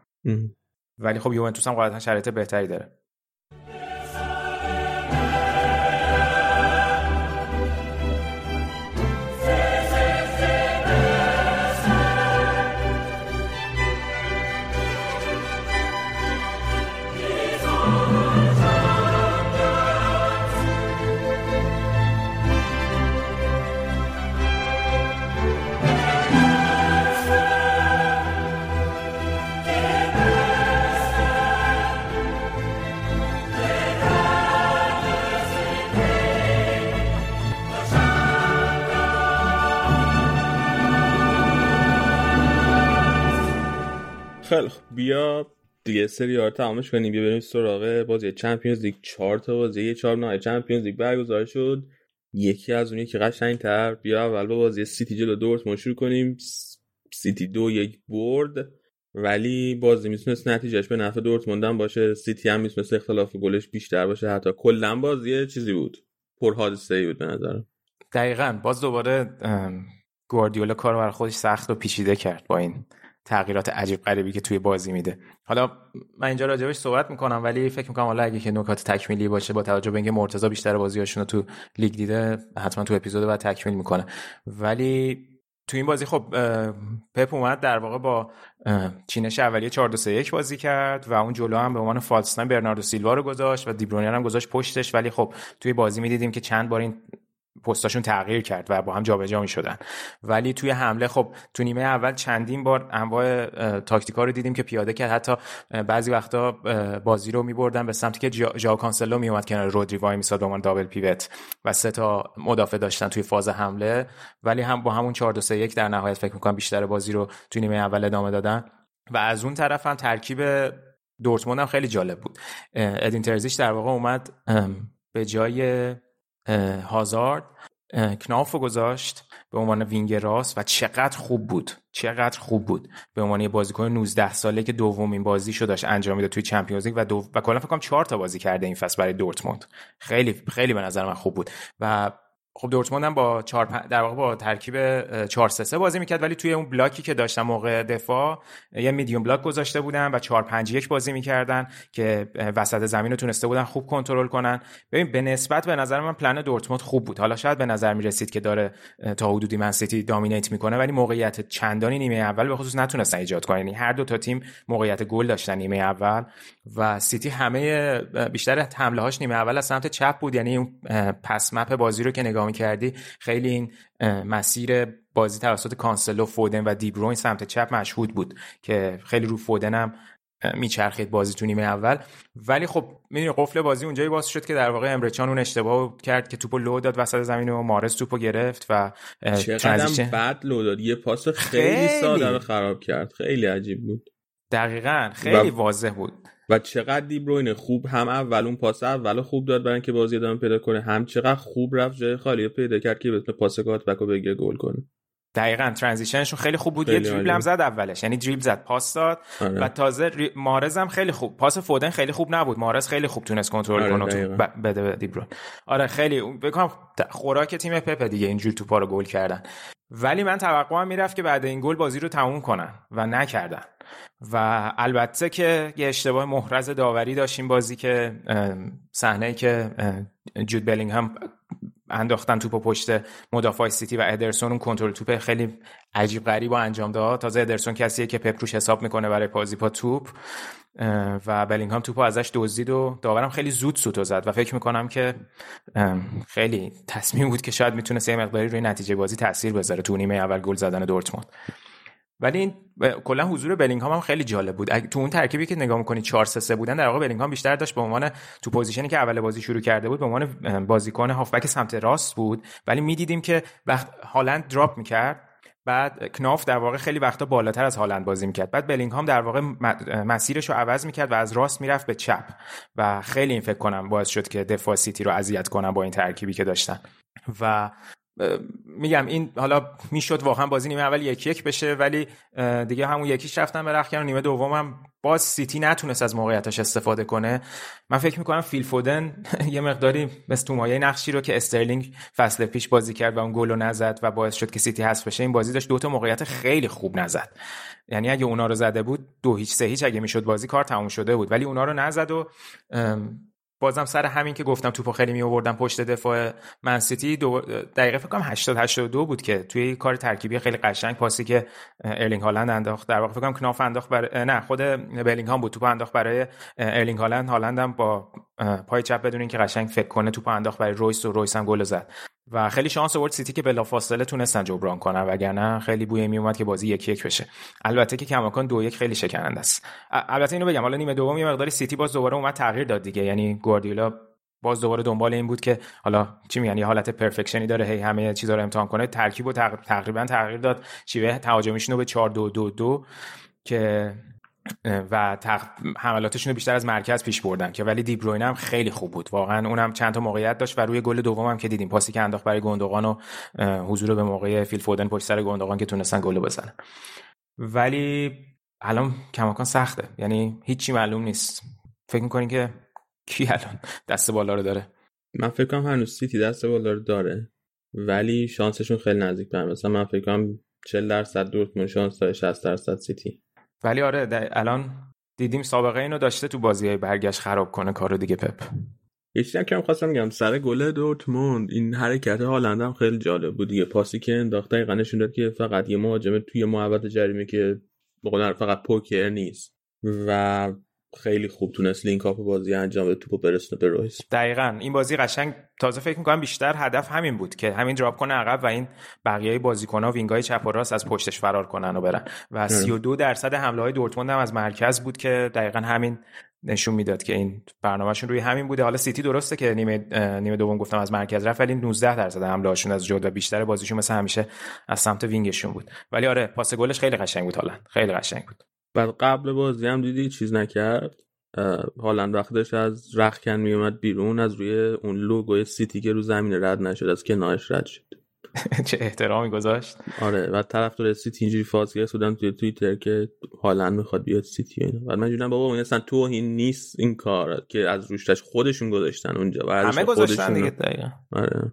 ولی خب یوونتوس هم قاعدتا شرایط بهتری داره. خیلی خب بیا دیگه سری آ رو تمامش کنیم. بیا بریم سراغ بازی چمپیونز لیگ. چهار تا بازی یک چهارم نهایی. چمپیونز لیگ برگزار شد. یکی از اون یکی قشنگتر. بیا اول با بازی سیتی جلو دورتموند شروع کنیم. سیتی دو یک برد. ولی بازی می‌تونست نتیجهش به نفع دورتموند هم باشه. سیتی هم می‌تونست اختلاف گلش بیشتر باشه. حتی کلا بازی چیزی بود. پر حادثه ای بود به نظرم. دقیقا. باز دوباره گواردیولا کار برای خودش سخت و پیچیده کرد با این تغییرات عجیب غریبی که توی بازی میده. حالا من اینجا راجبش صحبت می‌کنم ولی فکر می‌کنم حالا اگه که نکات تکمیلی باشه با توجه به اینکه مرتضی بیشتر بازیاشونو تو لیگ دیده حتما تو اپیزود بعد تکمیل می‌کنه. ولی تو این بازی خب پپ اومد در واقع با چینش اولیه 4 2 3 1 بازی کرد و اون جلو هم به عنوان فالس برناردو سیلوا رو گذاشت و دیبرونیر هم گذاشت پشتش. ولی خب توی بازی می‌دیدیم که چند بار این پستاشون تغییر کرد و با هم جابجا می‌شدن. ولی توی حمله خب تو نیمه اول چندین بار انواع تاکتیکا رو دیدیم که پیاده کرد. حتی بعضی وقتا بازی رو میبردن به سمتی که جا- ژائو کانسلو میومد کنار رودری وای میساد به دابل پیوت و سه تا مدافع داشتن توی فاز حمله. ولی هم با همون 4 2 3 1 در نهایت فکر می‌کنم بیشتر بازی رو توی نیمه اول ادامه دادن. و از اون طرف هم ترکیب دورتموند هم خیلی جالب بود. ادین ترزیش در واقع اومد به جای هازارد. کناوف گذاشت به عنوان وینگ راست و چقدر خوب بود. چقدر خوب بود. به عنوان یه بازیکن 19 ساله که دومین بازیشو داشت انجام می‌داد توی چمپیونز لیگ و دو... و کلا فکر کنم 4 تا بازی کرده این فصل برای دورتموند. خیلی خیلی به نظر من خوب بود. و خب دورتموند هم با 4 در واقع با ترکیب 4 3 3 بازی می‌کرد ولی توی اون بلاکی که داشتن موقع دفاع یه medium block گذاشته بودن و 4 5 1 بازی می‌کردن که وسط زمین رو تونسته بودن خوب کنترل کنن. ببین به نسبت به نظر من پلن دورتموند خوب بود. حالا شاید به نظر می‌رسید که داره تا حدودی من سیتی dominate می‌کنه ولی موقعیت چندانی نیمه اول به خصوص نتونستن ایجاد کنن. یعنی هر دو تا تیم موقعیت گل داشتن نیمه اول و سیتی همه بیشتر حمله هاش نیمه اول از سمت چپ بود. یعنی اون pass map بازی رو که نگاه کردی خیلی این مسیر بازی توسط کانسلو فودن و دیبروین سمت چپ مشهود بود که خیلی رو فودن هم میچرخید بازی تو نیمه اول. ولی خب می‌دونی قفل بازی اونجایی باز شد که در واقع امره جان اون اشتباه کرد که توپو لو داد وسط زمین و محرز توپو گرفت و چقدر بعد لو داد. یه پاس خیلی, خیلی ساده رو خراب کرد. خیلی عجیب بود. دقیقا خیلی واضح بود. و چقدر دیبروین خوب هم اول اون پاس اول خوب داد برای اینکه بازی ادامه پیدا کنه هم چقدر خوب رفت جای خالی پیدا کرد که بتونه پاس cut back بگیره گل کنه. دقیقا ترانزیشنشون خیلی خوب بود. خیلی یه دریبل هم زد اولش یعنی دریبل زد پاس داد آره. و تازه ری... مارز هم خیلی خوب پاس فودن خیلی خوب نبود. مارز خیلی خوب تونست کنترل آره کنه ب... بده به دیبرون آره خیلی بکنم خوراک تیم پپ دیگه اینجور توپا رو گل کردن. ولی من توقعم می‌رفت که بعد این گل بازی رو تموم کنن و نکردن. و البته که یه اشتباه محرز داوری داشتیم بازی که صحنه که جود بلینگهام انداختن توپ پشت مدافع سیتی و ادرسون. اون کنترل توپ خیلی عجیب غریب و انجام داد. تازه ادرسون کسیه که پپ روش حساب می‌کنه برای بازی پا توپ. و بلینگهام توپو ازش دزدید و داورم خیلی زود سوتو زد و فکر می‌کنم که خیلی تصمیم بود که شاید می‌تونه سه مقداری روی نتیجه بازی تاثیر بذاره تو نیمه اول گل زدن دورتموند. ولی این کلا حضور بلینگهام هم خیلی جالب بود. تو اون ترکیبی که نگاه می‌کنی 4 3 3 بودن در واقع بلینگهام بیشتر داشت به عنوان تو پوزیشنی که اول بازی شروع کرده بود به عنوان بازیکن هافبک سمت راست بود. ولی می‌دیدیم که وقت هالند drop می‌کرد. بعد کناوف در واقع خیلی وقتا بالاتر از هالند بازی می‌کرد. بعد بلینگهام در واقع مسیرش رو عوض می‌کرد و از راست می‌رفت به چپ. و خیلی این فکر کنم باعث شد که دفاع سیتی رو اذیت کنم با این ترکیبی که داشتن. و میگم این حالا می‌شد واقعا بازی نیمه اول یک یک بشه ولی دیگه همون یکیش رفتن به رخ نیمه دومم باز سیتی نتونست از موقعیتش استفاده کنه. من فکر می‌کنم فیل فودن یه مقداری مثل تو مایه نقشی رو که استرلینگ فصل پیش بازی کرد و اون گل رو نزد و باعث شد که سیتی حذف بشه این بازی داشت دوتا موقعیت خیلی خوب نزد. یعنی اگه اونا رو زده بود دو هیچ سه هیچ اگه می‌شد بازی کار تموم شده بود. ولی اونا رو نزد و بازم سر همین که گفتم توپو خیلی می آوردن پشت دفاع من سیتی دو دقیقه فکر کنم 80 82 بود که توی کار ترکیبی خیلی قشنگ پاسی که ارلینگ هالند انداخت. در واقع فکر کنم کناوف انداخت برای نه خود بلینگهام بود. توپ انداخت برای ارلینگ هالند. هالند هم با پای چپ بدون اینکه قشنگ فکر کنه توپ انداخت برای رویس و رویس هم گل زد. و خیلی شانس آورد سیتی که بلافاصله تونستن جبران کنن وگرنه خیلی بوی می اومد که بازی یک یک بشه. البته که کماکان دو یک خیلی شکننده است. البته اینو بگم حالا نیمه دوم یه مقداری سیتی باز دوباره اومد تغییر داد دیگه. یعنی گواردیولا باز دوباره دنبال این بود که حالا چی میگن یه حالت perfection ی داره هی همه چیزا رو امتحان کنه. ترکیب و تقریبا تغییر داد. شیوه تهاجمیشون رو به 4 2 2 2 که و تق... حملاتشون رو بیشتر از مرکز پیش بردن که ولی دیبروین هم خیلی خوب بود. واقعا اونم چند تا موقعیت داشت و روی گل دوم هم که دیدیم. پاسی که انداخت برای گندوقان و حضور به موقع فیل فودن پشت سر گندوقان که تونستن گل بزنن. ولی الان کماکان سخته. یعنی هیچی معلوم نیست. فکر می‌کنین که کی الان دست بالا رو داره؟ من فکر کنم هنوز سیتی دست بالا رو داره. ولی شانسشون خیلی نزدیک مثلا من فکر کنم 40 درصد دورتموند شانس داره 60 درصد سیتی. ولی آره الان دیدیم سابقه اینو داشته تو بازی های برگشت خراب کنه کارو دیگه پپ. یه چیزی که خواستم میگم سر گل دورتموند این حرکت هالند هم خیلی جالب بود دیگه. پاسی که انداخت دقیقا نشون داد که فقط یه مهاجم توی محوطه جریمه که بقول فقط پوچر نیست. و خیلی خوب تونست link up بازی انجام بده توپو برسونه به رویس دقیقا. این بازی قشنگ تازه فکر می‌کنم بیشتر هدف همین بود که همین drop کنه عقب و این بقیه بازیکن‌ها wing ای چپ و راست از پشتش فرار کنن و برن. و 32 درصد حمله های دورتموند هم از مرکز بود که دقیقا همین نشون می‌داد که این برنامهشون روی همین بوده. حالا سیتی درسته که نیمه نیمه دوم گفتم از مرکز رفت ولی 19 درصد حمله هاشون از جد و بیشتر بازیشون مثل همیشه از سمت wing شون بود. ولی آره پاس گلش خیلی قشنگ بود حالا خیلی قشنگ بود. بعد قبل بازی هم دیدی چیز نکرد؟ هالند وقتی از رختکن میومد بیرون از روی اون لوگوی سیتی که رو زمین رد نشد از کنارش رد شد. چه احترامی گذاشت. آره و طرفدار سیتی اینجوری فاز گرفتن توی توییتر که هالند می‌خواد بیاد سیتی اینا. بعد من جونم بابا این اصلا تو این نیست این کار که از روشتش خودشون گذاشتن اونجا همه گذاشتن دیگه آره.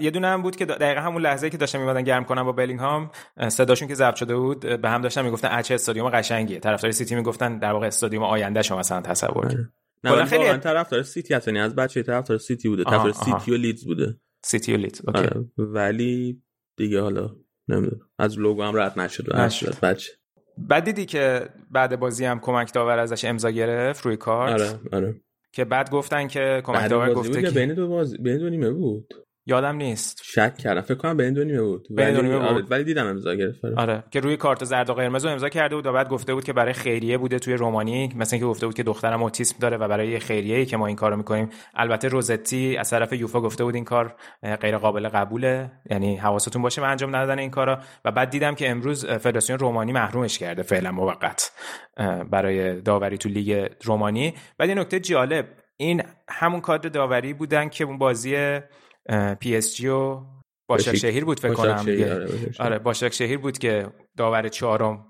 یه دونه هم بود که دقیقا همون لحظه که داشتن میومدن گرم کنم با بلینگهام صداشون که ضبط شده بود به هم داشتن می‌گفتن چه استادیوم قشنگیه. طرفدار سیتی می‌گفتن در واقع استادیوم آینده شما مثلا تصور آره. نه خیلی واقعا طرفدار سیتی هست یعنی از بچه طرفدار سیتی بوده. طرفدار سیتی و لیدز بوده. سیتی و لیدز OK. آره. ولی دیگه حالا نمی‌دونم. از لوگو هم رد نشد نشد بچه. بعد دیدی که بعد بازی هم کمک داور ازش امضا گرفت روی کارت؟ آره آره. که بعد گفتن که کمک داور گفته که بین دو باز بین دو نیمه بود؟ یادم نیست. شک کردم. فکر کنم بین دو نیمه بود. بین دو نیمه بود. ولی دیدم امضا گرفت آره. که روی کارت زرد و قرمز رو امضا کرده بود و بعد گفته بود که برای خیریه بوده توی رومانی مثلا اینکه گفته بود که دخترم اوتیسم داره و برای خیریه ای که ما این کارو می‌کنیم. البته روزتی از طرف یوفا گفته بود این کار غیر قابل قبوله. یعنی حواستون باشه به انجام ندادن این کارا. و بعد دیدم که امروز فدراسیون رومانی محرومش کرده فعلا موقت برای داوری تو لیگ رومانی. بعد این نکته جالب این همون کادر داوری بودن که اون بازی پی اس جی و باشک شهیر بود فکر کنم آره, آره باشک شهیر بود که داور چهارم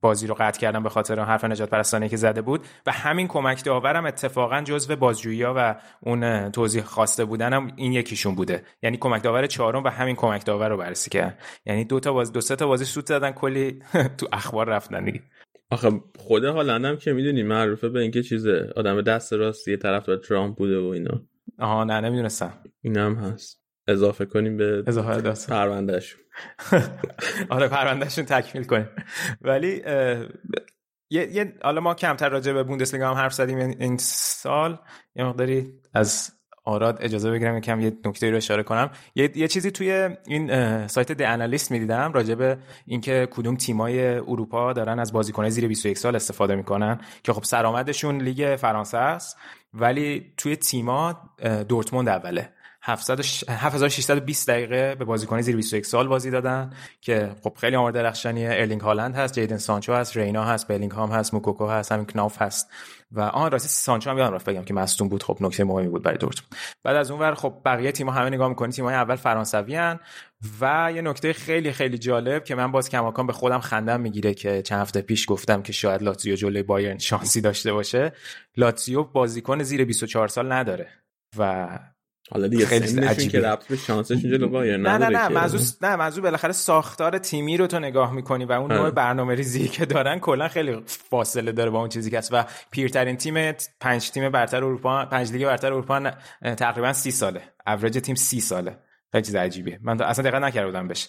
بازی رو قطع کردن به خاطر حرف نژادپرستانه‌ای که زده بود. و همین کمک داورم اتفاقا جزو بازجویی و اون توضیح خواسته بودنم این یکیشون بوده. یعنی کمک داور چهارم و همین کمک داور رو بررسی کرد یعنی دو تا باز دو سه تا بازی سوت زدن کلی تو اخبار رفتن دیگه. آخه خود هالندم که می‌دونی معروفه به اینکه چیزه آدم دست راستی طرف ترامپ بوده و اینا. آها نه نمی‌دونستم. اینم هست. اضافه کنیم به اضافه دست پروندهشون. آره پروندهشون تکمیل کنیم. ولی یه حالا ما کمتر راجع به بوندسلیگا هم حرف زدیم. این سال یه مقداری از آراد اجازه بگیرم یکم یه نکته رو اشاره کنم. یه, یه چیزی توی این سایت د انالیست می‌دیدم راجع به اینکه کدوم تیمای اروپا دارن از بازیکنای زیر 21 سال استفاده می‌کنن که خب سرآمدشون لیگ فرانسه است. ولی توی تیما دورتموند اوله. 7620 دقیقه به بازیکن زیر 21 سال بازی دادن که خب خیلی آمار درخشانیه ارلینگ هالند هست جیدن سانچو هست رینا هست بلینگهام هست موکوکو هست همین کناف هست و آن راستی سانچو هم یادم رفت بگم که مصدوم بود. خب نکته مهمی بود برای دورتموند. بعد از اونور خب بقیه تیم‌ها همه نگاه می‌کنی تیم‌های اول فرانسوی هن و یه نکته خیلی خیلی جالب که من باز کماکان به خودم خندم می‌گیره که چند هفته پیش گفتم که شاید لاتزیو جلوی بایرن شانسی داشته باشه. لاتزیو بازیکن زیر 24 سال نداره و حالا دیگه خیلی عجیبه که ربط به شانسش بایرن نه نه نه. منظور نه منظور بالاخره ساختار تیمی رو تو نگاه می‌کنی و اون نوع برنامه ریزی که دارن کلا خیلی فاصله داره با اون چیزی که هست و پیرترین تیم پنج تیم برتر اروپا پنج لیگ برتر اروپا تقریبا سی ساله. اوریج تیم سی ساله. خیلی چیز عجیبیه من اصلا دقت نکرده بودم بهش.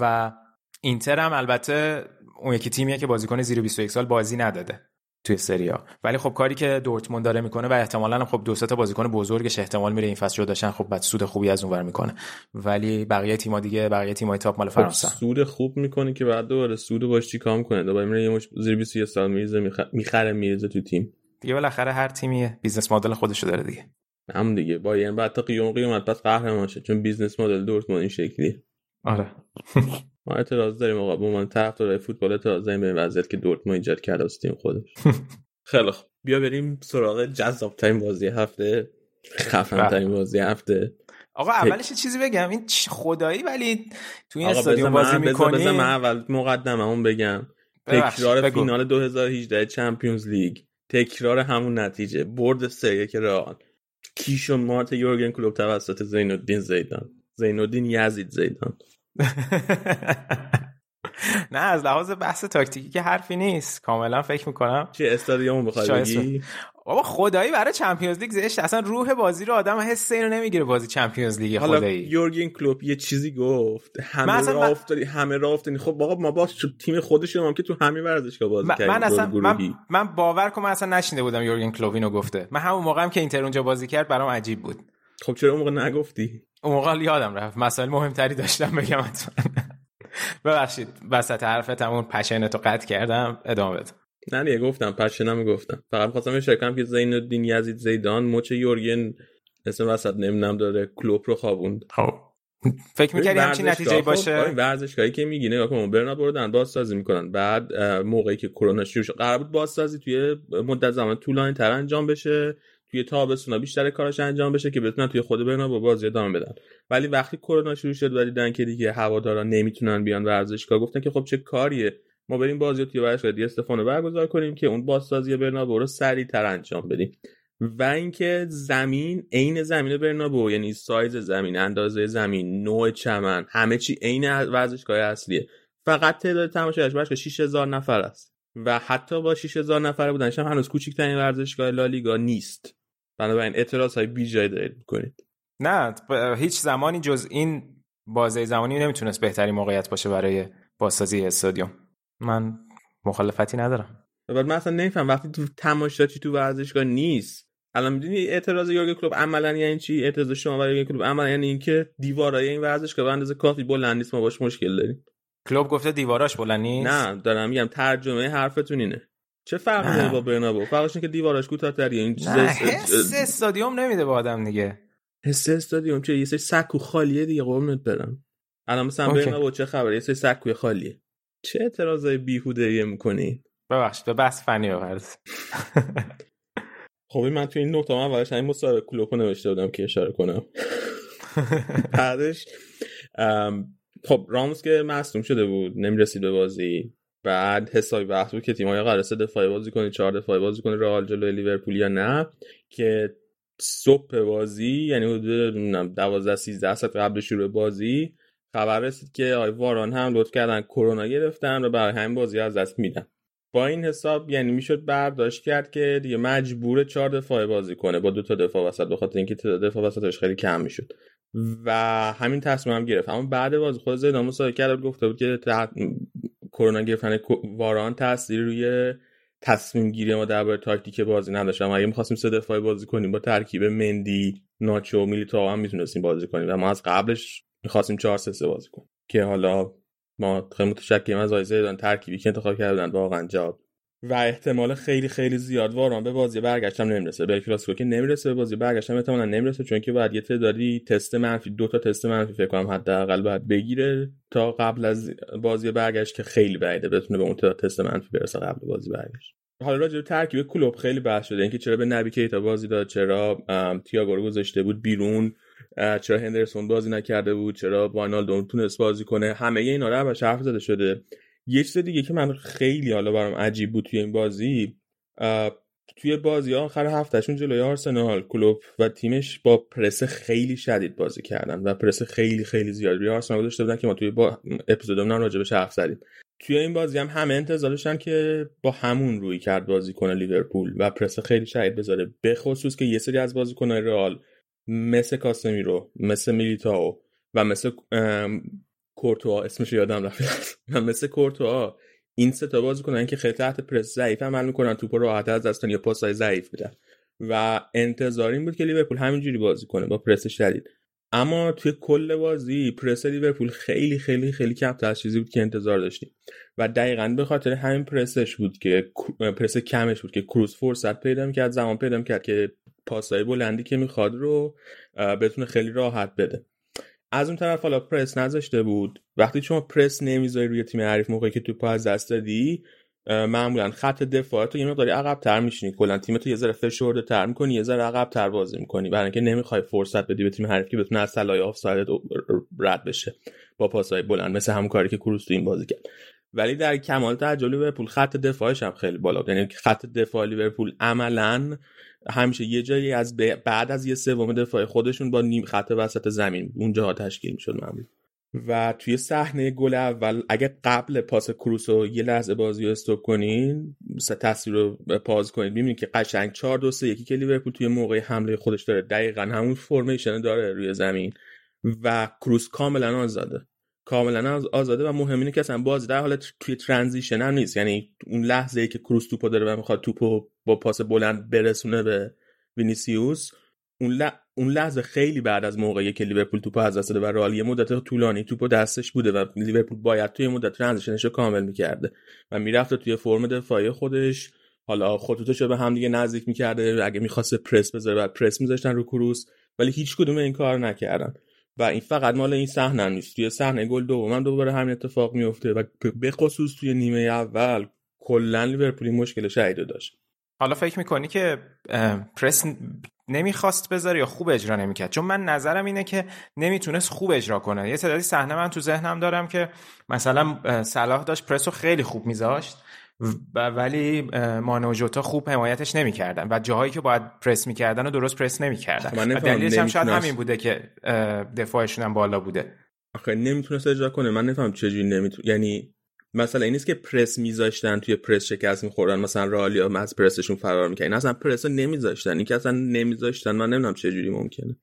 و اینتر هم البته اون یکی تیمیه که بازیکن زیر 21 سال بازی نداده. توی سری آ ولی خب کاری که دورتموند داره می‌کنه و احتمالا خب دو تا بازیکن بزرگش احتمال میره این فصل رو داشتن خب بعد سود خوبی از اونور می‌کنه. ولی بقیه تیم‌ها دیگه بقیه تیم‌های top مال فرانسه خب سود خوب می‌کنه که بعد دوباره سود باش چیکار می‌کنه؟ دوباره میره یه مش زیر 21 سال میریزه می‌خره میریزه تو تیم. دیگه بالاخره هر تیمی business model خودشو داره دیگه. هم دیگه. با یعنی بعد تا قیام قیامت پس قهرمان شه چون business model دورتموند این شکلی آره. ما اعتراض داریم آقا به من طرفدار فوتبال اعتراض داریم به وضعیت که دورتموند ایجاد کرده از تیم خودش. خیلی خوب. بیا بریم سراغ جذاب ترین بازی هفته خفن ترین بازی هفته. آقا اولش چیزی بگم این خدایی ولی تو این استادیوم بازی می‌کنی؟ بذار من اول مقدمه اون بگم تکرار فینال 2018 چمپیونز لیگ. تکرار همون نتیجه. برد سه که رئال. کیش و مارت یورگن کلوب توسط زین الدین زیدان. زین الدین یزید زیدان. نه از لحاظ بحث تاکتیکی که حرفی نیست. کاملا فکر می‌کنم. چه استادیوم بخوای بابا خدایی برای Champions League زشت. اصلا روح بازی رو آدم حس اینو نمی‌گیره بازی Champions League خدایی. یورگن کلوپ یه چیزی گفت. همه راه افتادی همه راه افتادی. خب بابا ما با تیم خودش هم که تو همه ورزشگاه بازی کردیم من اصلا من, من باور کنم اصلا نشنیده بودم یورگن کلوپ اینو گفته. من همون موقعم که اینتر اونجا بازی کرد برام عجیب بود. خب چرا اون موقع نگفتی؟ اون موقع یادم رفت. مسائل مهمتری داشتم بگم ببخشید وسط حرفت همون پشنتو قطع کردم. ادامه بده. نه دیگه گفتم. پشنم گفتم. فقط خواستم کنم که زین الدین یزید زیدان مچ یورگن اسم وسط نمی‌دونم داره کلوپ رو خوابوند. خب. فکر می‌کردی همچین نتیجه باشه؟ خب ورزشگاهی که میگی نگاه کن برنا بردن بازسازی می‌کنن. بعد موقعی که کرونا شروع شد قرار بود بازسازی توی مدت زمان طولانی تر انجام بشه. توی تابستونا بیشتر کارش انجام بشه که بتونن توی خود برنا با بازی ادامه بدن. ولی وقتی کرونا شروع شد و دیدن که دیگه هوادارا نمی‌تونن بیان ورزشگاه گفتن که خب چه کاریه؟ ما بریم بازی توی ورزشگاه دیگه استفانو برگزار کنیم که اون بازسازی برنابو رو سریعتر انجام بدیم. و اینکه زمین عین زمین برنابو یعنی سایز زمین اندازه زمین نوع چمن همه چی عین ورزشگاه اصلیه. فقط تعداد تماشاگرش باشگاه 6000 نفر است. و حتی با 6000 نفر بودنش هم هنوز کوچکترین ورزشگاه لالیگا نیست. بنابراین اعتراض های بی جای دارید می‌کنید. نه هیچ زمانی جز این بازه زمانی نمی‌تونست بهترین موقعیت باشه برای بازسازی استادیوم. من مخالفتی ندارم. بعد من اصلا نمیفهم. وقتی تو تماشاچی تو ورزشگاه نیست؟ الان می‌دونی اعتراض یورگ کلوب عملا یعنی چی؟ اعتراض شما برای یورگ کلوب عملا یعنی اینکه دیوارای این ورزشگاه به اندازه کافی بلند نیست ما باش مشکل داریم. کلوب گفته دیواراش بلند نیست؟ نه دارم میگم ترجمه حرفتون اینه. چه فرقی داره با برنابو؟ فرقش اینه که دیواراش کوتاه‌تریه. این چیز حس استادیوم نمیده به آدم دیگه. حس استادیوم چه؟ یه سری سکو خالیه دیگه قربونت برم. الان مثلا برنابو چه خبره؟ یه سری سکوی خالیه. چه اعتراضای بیهوده می‌کنی؟ ببخشید به بحث فنی بپرد خب من تو این نقطه من اولش همین مصاحبه کلوپو نوشته بودم که اشاره کنم. بعدش خب راموس که مصدوم شده بود نمی‌رسید به بازی. بعد حسابی وقت بود که تیم‌های قرار سه دفاعی بازی کنه چهار دفاعی بازی کنه رئال جلوی لیورپول یا نه که صبح بازی یعنی حدود 12 13 ساعت قبل شروع بازی خبر رسید که آی واران هم لطف کردن کرونا گرفتن و برای همین بازی از دست میدن. با این حساب یعنی می‌شد برداشت کرد که دیگه مجبور چهار دفاعی بازی کنه با دو تا دفاع وسط بخاطر اینکه تعداد دفاع وسطش خیلی کم می‌شد. و همین تصمیم هم گرفت. اما بعد بازی خود زیدان مصاحبه کرد گفته بود که کرونا گرفتن واران تاثیر روی تصمیم گیری ما درباره تاکتیک بازی نداشت اما اگه می‌خواستیم سه دفاعی بازی کنیم با ترکیب مندی ناچو و میلیتائو هم می‌تونستیم بازی کنیم و ما از قبلش می‌خواستیم 4 3 3 بازی کنیم. که حالا ما خیلی متشکریم از آقای زیدان ترکیبی که انتخاب کردن. واقعا جواب و احتمال خیلی خیلی زیاد واران به بازی برگشتم نمی‌رسه. به کلاسیکو که نمی‌رسه به بازی برگشتم احتمالاً نمی‌رسه چون که باید یه تعدادی تست منفی دو تا تست منفی فکر کنم حداقل باید بگیره تا قبل از بازی برگشت که خیلی بعیده بتونه به اون تست منفی برسه قبل بازی برگشت. حالا راجع به ترکیب کلوب خیلی بحث شده اینکه چرا به نبی کیتا بازی داد چرا تییاگو رو گذاشته بود بیرون چرا هندرسون بازی نکرده بود چرا واینالدوم تونست بازی کنه همه اینا رو حرف زده شده. یه چیز دیگه که من خیلی حالا برام عجیب بود توی این بازی توی بازی آخر هفتهشون جلوی آرسنال کلوب و تیمش با پرس خیلی شدید بازی کردن و پرس خیلی خیلی زیاد. روی آرسنال داشته بودن که ما توی با اپیزودمون راجع بهش حرف زدیم. توی این بازی هم همه انتظار داشتن که با همون روی کرد بازی کنه لیورپول و پرس خیلی شدید بذاره. به خصوص که یه سری از بازیکن‌های رئال مثل کاسمیرو مثل میلیتاو و مثل کورتوا اسمش یادم رفت. و مثل کورتوا این سه تا بازی کنن که خیلی تحت پرس ضعیف عمل می‌کنن توپ راحت از دستن یا پاسای ضعیف میدن. و انتظار این بود که لیورپول همینجوری بازی کنه با پرس شدید. اما توی کل بازی پرس لیورپول خیلی خیلی خیلی کمتر چیزی بود که انتظار داشتیم. و دقیقا به خاطر همین پرسش بود که پرس کمش بود که کروز فرصت پیدا می‌کرد زمان پیدا می‌کرد که پاسای بلندی که می‌خواد رو بتونه خیلی راحت بده. از اون طرف حالا پرس نذاشته بود. وقتی شما پرس نمی‌ذاری روی تیم حریف موقعی که تو از دست دادی معمولا خط دفاع تو یه مقداری عقب تر میشینی. کلا تیم تو یه ذره فشرده تر می‌کنی یه ذره عقب تر بازی می‌کنی. برای اینکه نمی‌خوای فرصت بدی به تیم حریف که بتونه از سلای آفساید رد بشه با پاسای بلند. مثل همون کاری که کروس تو این بازی کرد. ولی در کمال تعجب لیورپول خط دفاعش هم خیلی بالا یعنی خط دفاع لیورپول عملا همیشه یه جایی از بعد از یه سوم دفاع خودشون با نیم خط وسط زمین اونجا تشکیل می‌شد معمولا. و توی صحنه گل اول اگه قبل پاس کروس رو یه لحظه بازی رو استوب کنین تصویر رو پاز کنین. ببینید که قشنگ 4 2 3 یکی که لیورپول توی موقع حمله خودش داره. دقیقا همون فرمیشن داره روی زمین. و کروس کاملا آزاده. کاملا آزاده و مهم اینه که اصلا بازی در حالت توی transition هم نیست. یعنی اون لحظه ای که کروس توپو داره و می‌خواد توپو با پاس بلند برسونه به وینیسیوس اون, اون لحظه خیلی بعد از موقعی که لیورپول توپو از دست داده و رئال یه مدت طولانی توپو دستش بوده و لیورپول باید توی مدت transition ش رو کامل می‌کرده و می‌رفته توی فرم دفاعی خودش. حالا خطوطش رو به هم دیگه نزدیک می‌کرده. اگه می‌خواسته پرس بذاره بعد پرس میذاشتن رو کروس ولی هیچ کدوم این کار نکردن. و این فقط مال این صحنه نیست. توی صحنه گل دوم دوباره همین اتفاق میفته و به خصوص توی نیمه اول کلا لیورپول مشکل شدید داشت. حالا فکر می‌کنی که پرس نمی‌خواست بذاره یا خوب اجرا نمی‌کرد؟ چون من نظرم اینه که نمی‌تونست خوب اجرا کنه. یه تعدادی صحنه من تو ذهنم دارم که مثلا صلاح داشت پرس رو خیلی خوب میذاشت. ولی مانو و جوتا خوب حمایتش نمی‌کردن و جاهایی که باید پرس می‌کردن و درست پرس نمی‌کردن. دلیلش هم شاید همین بوده که دفاعشون هم بالا بوده. آخه نمی‌تونست اجرا کنه. من نفهم چجوری نمی‌تونه یعنی مثلا این نیست که پرس میذاشتن توی پرس شکست میخوردن مثلا رالیا از پرسشون فرار می‌کنن اصلا پرس نمیذاشتن. این که اصلا نمیذاشتن من نمی‌دونم چجوری ممکنه.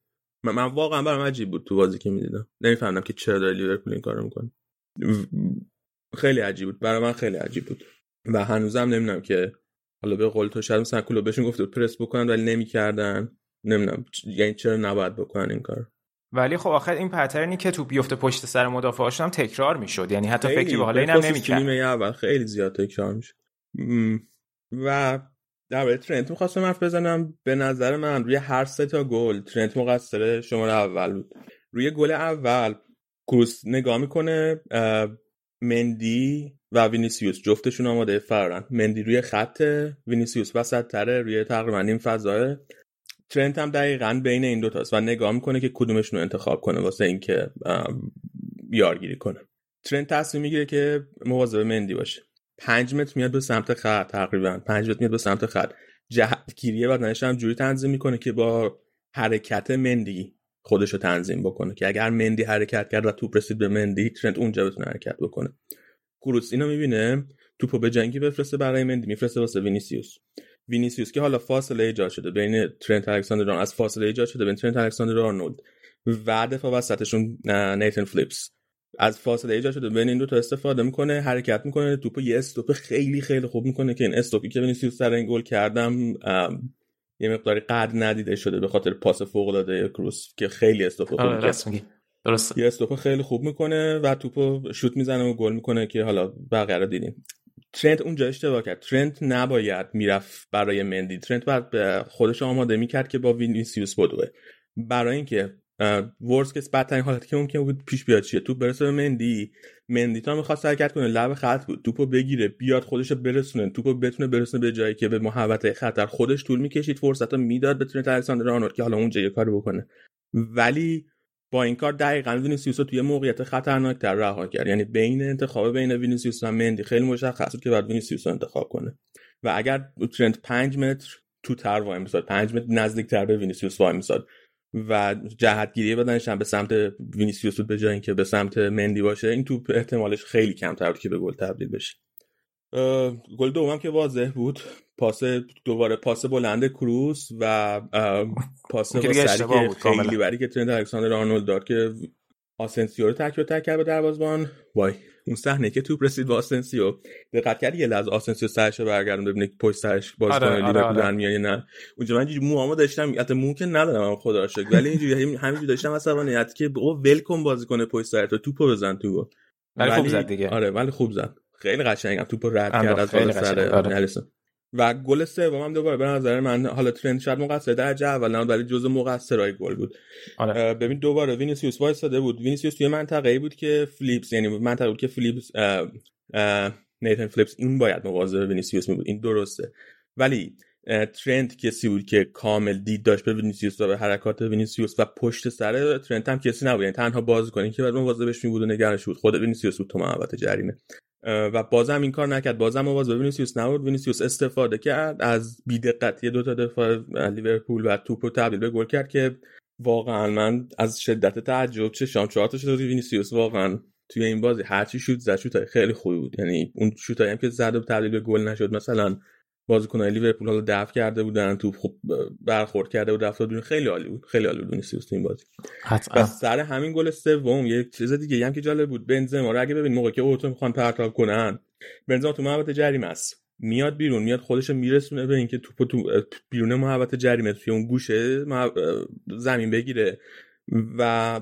من, من واقعا برام عجیب بود تو بازی که می‌دیدم. نمی‌فهمم که چرا داره لیورپول این کارو می‌کنه. خیلی عجیب بود. برای من خیلی عجیب بود. و هنوزم نمی‌دونم که حالا به قول تو شاید مثلا کلوب بهشون گفته پرس بکنن ولی نمی‌کردن. نمی‌دونم. یعنی چرا نباید بکنن این کار ولی خب آخر این پترنی که تو بیفته پشت سر مدافعاشون هم تکرار می‌شد. یعنی حتی فکری به حالا اینم نمی‌کرد. اول خیلی زیاد تکرار می‌شد. و در ترنت می‌خواستم حرف بزنم. به نظر من روی هر سه تا گل ترنت مقصر شماره اول بود. روی گل اول کروس نگاه می‌کنه مندی و وینیسیوس جفتشون آماده. فرارن مندی روی خط. وینیسیوس وسط تره روی تقریبا این فضای. ترنت هم دقیقا بین این دوتاست و نگاه می‌کنه که کدومشون رو انتخاب کنه واسه اینکه یارگیری کنه. ترنت تصمیم می‌گیره که مواظب مندی باشه. پنج متر میاد به سمت خط تقریبا. پنج متر میاد به سمت خط. جهتگیریه بدنش هم جوری تنظیم می‌کنه که با حرکت مندی خودش رو تنظیم بکنه. که اگر مندی حرکت کرد و توپ رسید به مندی ترنت اونجا بتونه حرکت بکنه. کروس اینو می‌بینه؟ توپو به جنگی بفرسته برای مندی میفرسته واسه وینیسیوس. وینیسیوس که حالا فاصله ایجاد شده بین ترنت الکساندر از فاصله ایجاد شده بین ترنت الکساندر آرنولد و دفاع وسطشون نیتن فلیپس. از فاصله ایجاد شده بین این دو تا استفاده می‌کنه حرکت می‌کنه توپو یه استوپ خیلی خیلی خوب می‌کنه که این استوپی که وینیسیوس سر این گل کرد یه مقداری قد ندیده شده به خاطر پاس فوق العاده کروس که خیلی استوپ خوب آره درست یه استوپ خیلی خوب می‌کنه و توپو شوت می‌زنه و گل می‌کنه که حالا بقیه رو دیدیم. ترنت اونجا اشتباه کرد. ترنت نباید می‌رفت برای مندی. ترنت باید به خودش آماده می‌کرد که با وینیسیوس بدوه. برای اینکه worst case بدترین حالتی که ممکن بود پیش بیاد چیه؟ توپ برسه به مندی. مندی تا می‌خواست حرکت کنه لب خط بود. توپو بگیره بیاد خودش برسونه. توپو بتونه برسونه به جایی که به محوطه خطر خودش طول می‌کشید. فرصت می‌داد بتونه الکساندر آرنولد که حالا اونجا یه کاری بکنه. ولی با این کار دقیقا وینیسیوس رو توی موقعیت خطرناک تر رها کرد. یعنی بین انتخاب بین وینیسیوس و مندی خیلی مشخص بود که بعد وینیسیوس رو انتخاب کنه. و اگر ترنت 5 متر تو تر وای میساد 5 متر نزدیک تر به وینیسیوس وای میساد و جهتگیری بدنش هم به سمت وینیسیوس بود به جای اینکه به سمت مندی باشه این توپ احتمالش خیلی کمتر بود که به گل تبدیل بشه. گل دوم که واضح بود. پاس دوباره پاس بلند کروس و پاس با سری که خیلی بدی که ترنت الکساندر آرنولد داد که آسنسیو رو تک تک کرد به دروازه‌بان. وای اون صحنه که توپ رسید به آسنسیو. دقت کردی یه لحظه آسنسیو سرش برگردون ببینه که پشت سرش باز آره، آره, آره. میاد نه. اونجا من موامو داشتم البته مو که ندارم خدا شکر. ولی اینجوری همینجوری داشتم عصبانیت که او ول کن بازی کنه پشت تو توپو بزن تو ولی خوب زد دیگه. آره ولی خوب زد. خیلی قشنگم. توپو رد کرد از بالا سر آره. و گل سوم هم دوباره به نظر من حالا ترنت شاید مقصر درجه اول نه ولی جزء مقصرای گل بود. آره. ببین دوباره وینیسیوس وایساده بود. وینیسیوس توی منطقه‌ای بود که فلیپس یعنی منطقه بود که فلیپس نیتن فلیپس این باید مواظب وینیسیوس می بود این درسته. ولی ترنت کسی بود که کامل دید داشت به وینیسیوس و به حرکات وینیسیوس و پشت سر ترنت هم کسی نبود. یعنی تنها بازیکنی که بعد مواظبش می بود و نگرانش بود خود وینیسیوس بود تو محوطه جریمه. و بازم این کار نکرد. بازم حواسش به وینیسیوس نبود وینیسیوس استفاده کرد. از بیدقتی دو تا دفاع لیورپول و توپو تبدیل به گل کرد که واقعا من از شدت تعجب شام چهار تا شد وینیسیوس. واقعا توی این بازی هرچی شوت زد شوت خیلی خوبی بود. یعنی اون شوتایی هم که زد و تبدیل به گل نشد. مثلا بازیکنان لیورپول حالا دفع کرده بودن تو خوب برخورد کرده بود رفت بیرون خیلی عالی بود. خیلی عالی بود تو این بازی. و سر همین گل سوم یه چیز دیگه هم که جالب بود. بنزما رو اگه ببین موقع که اوتو می‌خوان پرتاب کنن بنزما تو محوطه جریمه است. میاد بیرون میاد خودش میرسونه به اینکه توپو تو بیرون محوطه جریمه توی اون گوشه زمین بگیره. و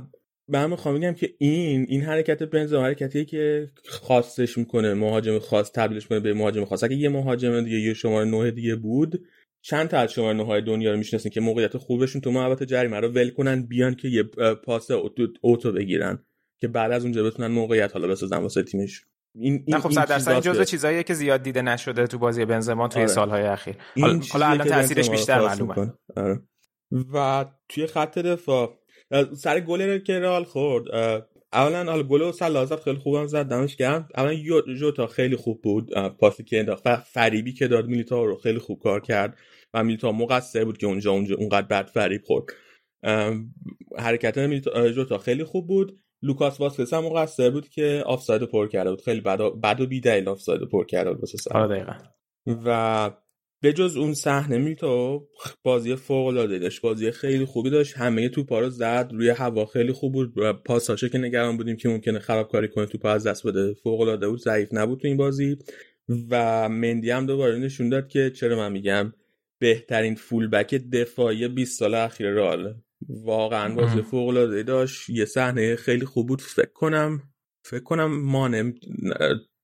به هم می‌خوام بگم که این این حرکت بنزما حرکتیه که خاصش می‌کنه مهاجم خاص تبدیلش کنه به مهاجم خاص. اگه یه مهاجم دیگه یه شماره نه دیگه بود چند تا از شماره نه های دنیا رو می‌شناسین که موقعیت خوبشون تو محوطه جریمه رو ول کنن بیان که یه پاس اوتو بگیرن که بعد از اونجا بتونن موقعیت حالا بسازن واسه تیمش. این این خب صد درصد این جزء چیزاییه که زیاد دیده نشده تو بازی بنزما توی آره. سالهای اخیر. حالا الان تاثیرش بیشتر معلومه. آره. و توی خط دفاع سر گل که رال خورد اولا حالا گل و خیلی خوبم زد دمش گرم. اولا جوتا خیلی خوب بود پاسی که انداخت. فریبی که داد میلیتا رو خیلی خوب کار کرد و میلیتا مقصر بود که اونجا اونجا اونقدر بد فریب خورد. حرکت جوتا خیلی خوب بود. لوکاس واسکس هم مقصر بود که آفساید پر کرده بود. خیلی بد و بیدلیل آفساید پر کرده بود واسه و به جز اون صحنه میلیتائو بازی فوق العاده داشت بازی خیلی خوبی داشت. همه توپا رو زد روی هوا خیلی خوب بود. و پاساشه که نگران بودیم که ممکنه خرابکاری کنه توپ از دست بده. فوق العاده بود ضعیف نبود تو این بازی. و مندی هم دوباره نشون داد که چرا من میگم بهترین فولبک دفاعی 20 سال اخیر رئال. واقعا بازی فوق العاده داشت. یه صحنه خیلی خوب بود. فکر کنم فکر کنم مانم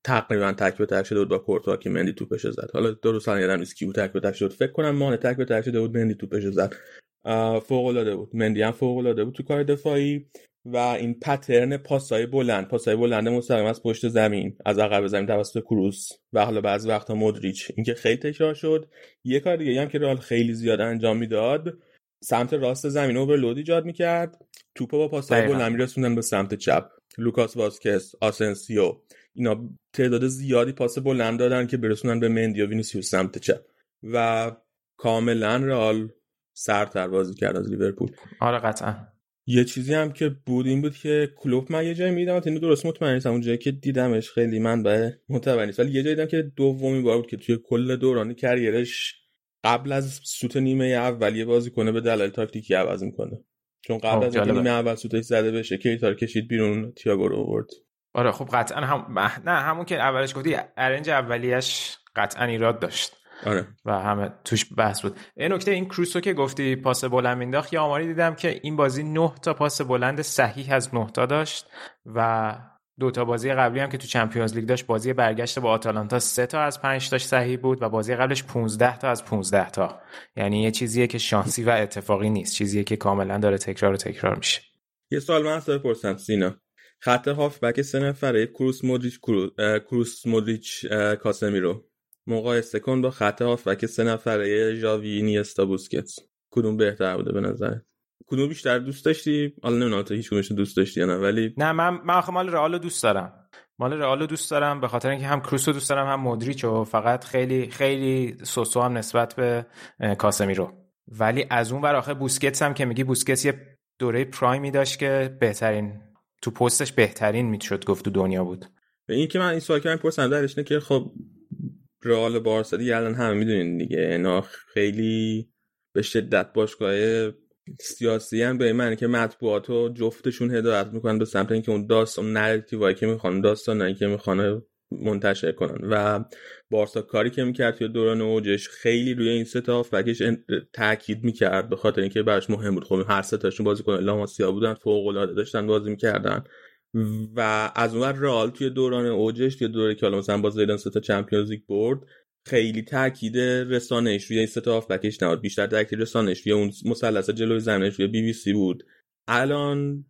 تقریبا تک به تک شده بود با کورتوا که مندی توپش زد. حالا درست یادم نیست کی بود تک به تک شد. فکر کنم مانه تک به تک شده بود مندی توپش زد. فوق العاده بود. مندی هم فوق العاده بود تو کار دفاعی و این پترن پاسای بلند پاسای بلند مستقیم از پشت زمین از عقب زمین توسط کروس و حالا بعضی وقتا مودریچ. اینکه خیلی تکرار شد. یه کار دیگه هم که رئال خیلی زیاد انجام می‌داد سمت راست زمین overload ایجاد می‌کرد. توپو با پاسای بلند میرسوندن به سمت چپ. لوکاس واسکس آسنسیو. اینا تعداد زیادی پاس بلند دادن که برسونن به مندی و وینیسیوس سمت چپ. و کاملا رئال سرتر بازی کرد از لیورپول. آره قطعا. یه چیزی هم که بود این بود که کلوپ من یه جایی میدم اینو درست مطمئن نیستم. اون جایی که دیدمش خیلی منبع معتبر نیست. ولی یه جایی دیدم که دومی بار بود که توی کل دوران career ش قبل از سوت نیمه اولیه بازی کنه به دلایل تاکتیکی عوض می‌کنه. چون قبل خب، از نیمه اول سوتش زده بشه کیتار کشید بیرون تییاگو رو آورد. آره خب قطعا هم نه همون که اولش گفتی ارنج اولیش قطعا ایراد داشت. آره. و همه توش بحث بود. این نکته این کروسو که گفتی پاس بلند مینداخت یه آماری دیدم که این بازی 9 تا پاس بلند صحیح از 9 تا داشت و دو تا بازی قبلی هم که تو چمپیونز لیگ داشت بازی برگشت با آتالانتا 3 تا از 5 تاش صحیح بود و بازی قبلش 15 تا از 15 تا. یعنی یه چیزیه که شانسی و اتفاقی نیست چیزیه که کاملا داره تکرار و تکرار میشه. یه سوال من بپرسم سینا. خط هافبک سه نفره کروس مودریچ کروس مودریچ کاسمیرو مقایسه کن با خط هافبک سه نفره ژاوی نیستا بوسکتس. کدوم بهتر بوده به نظر کدوم بیشتر دوست داشتی؟ حالا نمی‌دونم تو هیچ کدومش دوست داشتی یا نه ولی نه من من آخه مال رئال دوست دارم. مال رئال دوست دارم به خاطر اینکه هم کروس دوست دارم هم مودریچ و فقط خیلی خیلی سوسو هم نسبت به کاسمیرو ولی از اون ور آخه بوسکتس هم که میگی بوسکتس یه دوره پرایمی داشت که بهترین تو پستش بهترین می‌شد گفت تو دنیا بود. به این که من این سوال که من پرسم درش که خب رئال بارسا دیگه الان همه می‌دونین دیگه اینا خیلی به شدت باشگاه سیاسی هم به معنی که مطبوعات و جفتشون هدایت می‌کنن به سمت اینکه اون داستان نراتیوایی که می‌خوان داستان که می‌خوان. منتشر کنن. و بارسا کاری که می‌کرد توی دوران اوجش خیلی روی این ستا فکش تاکید می‌کرد به خاطر اینکه براش مهم بود. خب هر ستاشون بازیکن لاماسیا بودن فوق العاده داشتن بازی می‌کردن. و از اون رئال توی دوران اوجش توی دوره که مثلا با زیدان ستا چمپیونز لیگ برد خیلی تاکید رسانش روی این ستا بکش نبود. بیشتر تاکید رسانش روی اون مثلث جلوی زمینش روی بی بی سی بود. الان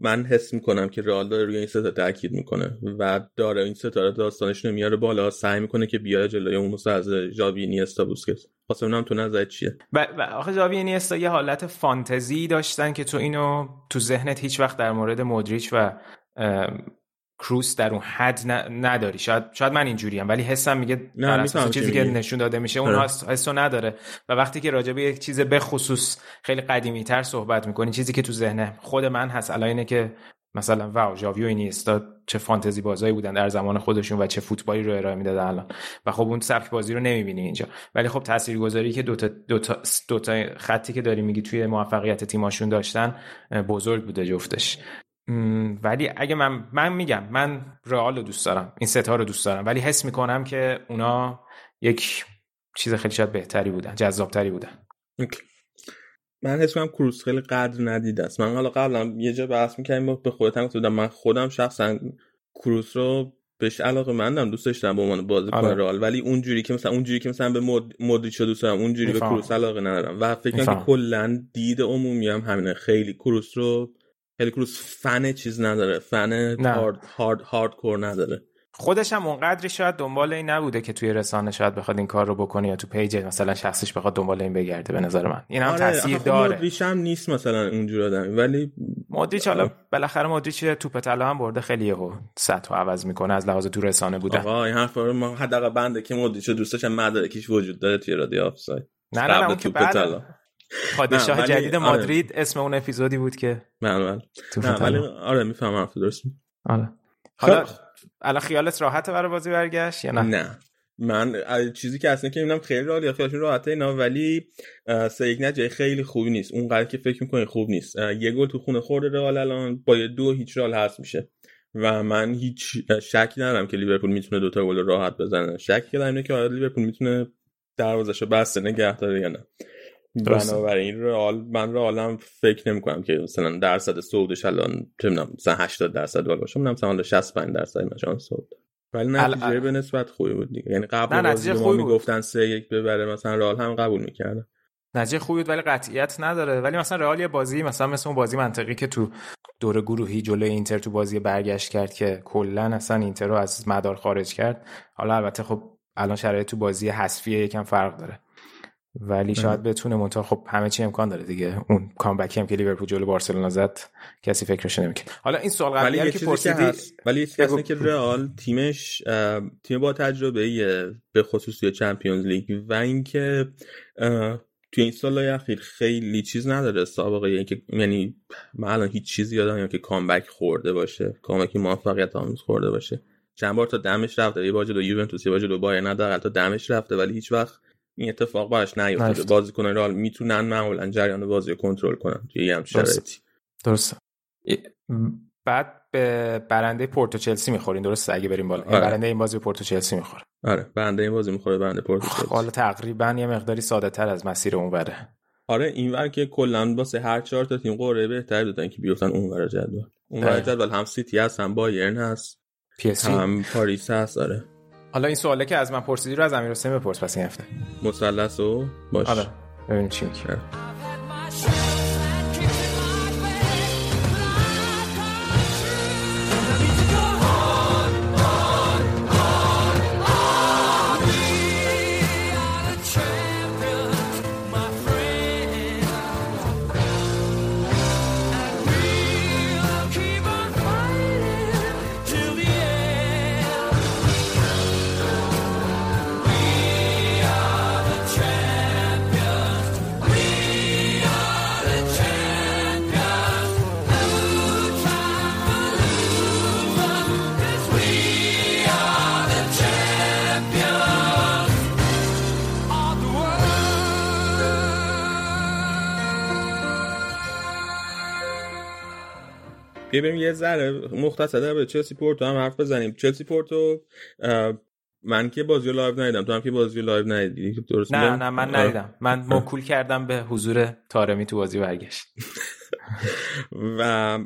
من حس می‌کنم که رئال داره روی این ستا تاکید می‌کنه و داره این ستاره داستانش نمیاره بالا سعی می‌کنه که بیاره جلوی اون از ژاوی اینیستا بوسکت واسه اونم تو نظر چیه؟ و, و آخه ژاوی اینیستا یه حالت فانتزی داشتن که تو اینو تو ذهنت هیچ وقت در مورد مودریچ و کروس در اون حد نداری. شاید شاید من اینجوریم ولی حسم میگه نه چیزی که نشون داده میشه اون آره. حسو نداره. و وقتی که راجع به یک چیز به خصوص خیلی قدیمی تر صحبت می‌کنی چیزی که تو ذهن خود من هست الان اینه که مثلا واو ژاویو اینیستا چه فانتزی بازایی بودن در زمان خودشون و چه فوتبالی رو ارائه می‌دادن الان. و خب اون سبک بازی رو نمی‌بینی اینجا. ولی خب تاثیرگذاری که دو تا دو تا, دو تا خطی که داری میگی توی موفقیت تیماشون داشتن بزرگ بوده جفتش. ولی اگه من من میگم من رئال رو دوست دارم این ستا رو دوست دارم ولی حس می‌کنم که اونا یک چیز خیلی شاید بهتری بودن جذابتری بودن. من حس می‌کنم کروس خیلی قدر ندیده است. من حالا قبلا یه جا بحث می‌کردیم به خودت هم گفتم من خودم شخصا کروس رو بهش علاقه مندم دوست داشتم به عنوان بازیکن آره. رئال. ولی اونجوری که مثلا اونجوری که مثلا به مود مودریچ دوست دارم اونجوری به کروس علاقه ندارم. و فکر کنم که کلا دید عمومی هم همینه. خیلی کروس رو هلی کروس فن چیز نداره fan hard hard hardcore نداره. خودش هم اونقدری شاید دنبال این نبوده که توی رسانه شاید بخواد این کار رو بکنه یا تو پیج مثلا شخصیش بخواد دنبال این بگرده به نظر من. این هم آره، تاثیر آخه داره. مودریچ هم نیست مثلا اونجور آدمی ولی مودریچ حالا بالاخره مودریچ توپ طلا هم برده خیلی یهو سطح عوض می‌کنه از لحاظ تو رسانه بودن. آقا این حرفا رو ما حداقل بنده که مودریچ رو دوست داشتم مدارکش وجود داره توی رادیو آفساید. نه نه نه اون که بعد. پادشاه جدید آره. مادرید اسم اون اپیزودی بود که من من آره می‌فهمم درست. آره. حالا خب. الان خیالت راحته برای بازی برگشت یا نه؟ نه. من چیزی که اصلا که می‌بینم خیلی راحت یا خیالشون راحته اینا ولی یک نتیجه خیلی خوبی نیست. اونقدر که فکر می‌کنی خوب نیست. یه گل تو خونه خورده رئال الان با یه دو هیچ رئال هست میشه. و من هیچ شکی ندارم که لیورپول می‌تونه دوتا گل راحت بزنه. شکی دارم اینه که آره لیورپول می‌تونه دروازه‌شو بسته نگه داره یا نه. بنابراین رئال من رئالم فکر نمی‌کنم که مثلا درصد صعودش الان چه می‌دونم مثلا 80 درصد گل باشه. مثلا حالا 65 درصد مثلا صعود ولی نتیجه ال- به نسبت خوبی بود دیگه. یعنی قبل نه، نتیجه خوبی بود. می‌گفتن سه یک ببره مثلا رئال هم قبول می‌کردن. نتیجه خوبی بود ولی قطعیت نداره. ولی مثلا رئال یه بازی مثلا مثل اون بازی منطقی که تو دور گروهی جلوی اینتر تو بازی برگشت کرد که کلا اصلا اینتر رو از مدار خارج کرد. حالا البته خب الان شرایط تو بازی حذفی یکم فرق داره. ولی شاید بتونه منتها خب همه چی امکان داره دیگه. اون کامبکی هم که لیورپول جلو بارسلونا زد کسی فکرش نمی‌کنه حالا این سوال قبلی که پرسیدی ولی یه چیزی که رئال تیمش تیم با تجربه به خصوص توی چمپیونز لیگ و اینکه توی این سالهای اخیر خیلی چیز نداره سابقه اینکه یعنی من الان هیچ چیزی یادم نمیاد که کامبک خورده باشه کامبک موفقیت آمیز خورده باشه. چند بار تا دمش رفته یه بار جلو یوونتوس یه بار جلو بایرن حداقل تا دمش رفته ولی هیچ وقت این اتفاق براش نیفتاده نیفتاد. بازیکن رئال می‌تونن معمولا جریان بازی رو کنترل کنن توی یه همچین درسته. شرایطی. درسته. بعد به برنده پورتو چلسی می‌خورین درسته؟ اگه بریم بالا. آره. برنده این بازی پورتو چلسی می‌خوره. آره. برنده این بازی می‌خوره برنده پورتو حالا تقریبا یه مقداری ساده تر از مسیر اون بره آره اینور که کلا واسه هر چهار تا تیم قرعه بهتر دادن که بیفتن اونور جدول. اونور دقیقاً. جدول هم سیتی هست هم بایرن هست پی. هم پاریس هست آره. حالا این سواله که از من پرسیدی رو از امیر حسین بپرس پس این هفته. مثلث و باش. آره. ببینیم چی میگه. بیا بریم یه ذره مختصر به چلسی پورتو هم حرف بزنیم. چلسی پورتو من که بازی رو live ندیدم. تو هم که بازی رو live ندیدی. درست نه؟ نه من. ندیدم. من موکول کردم به حضور تارمی تو بازی برگشت. و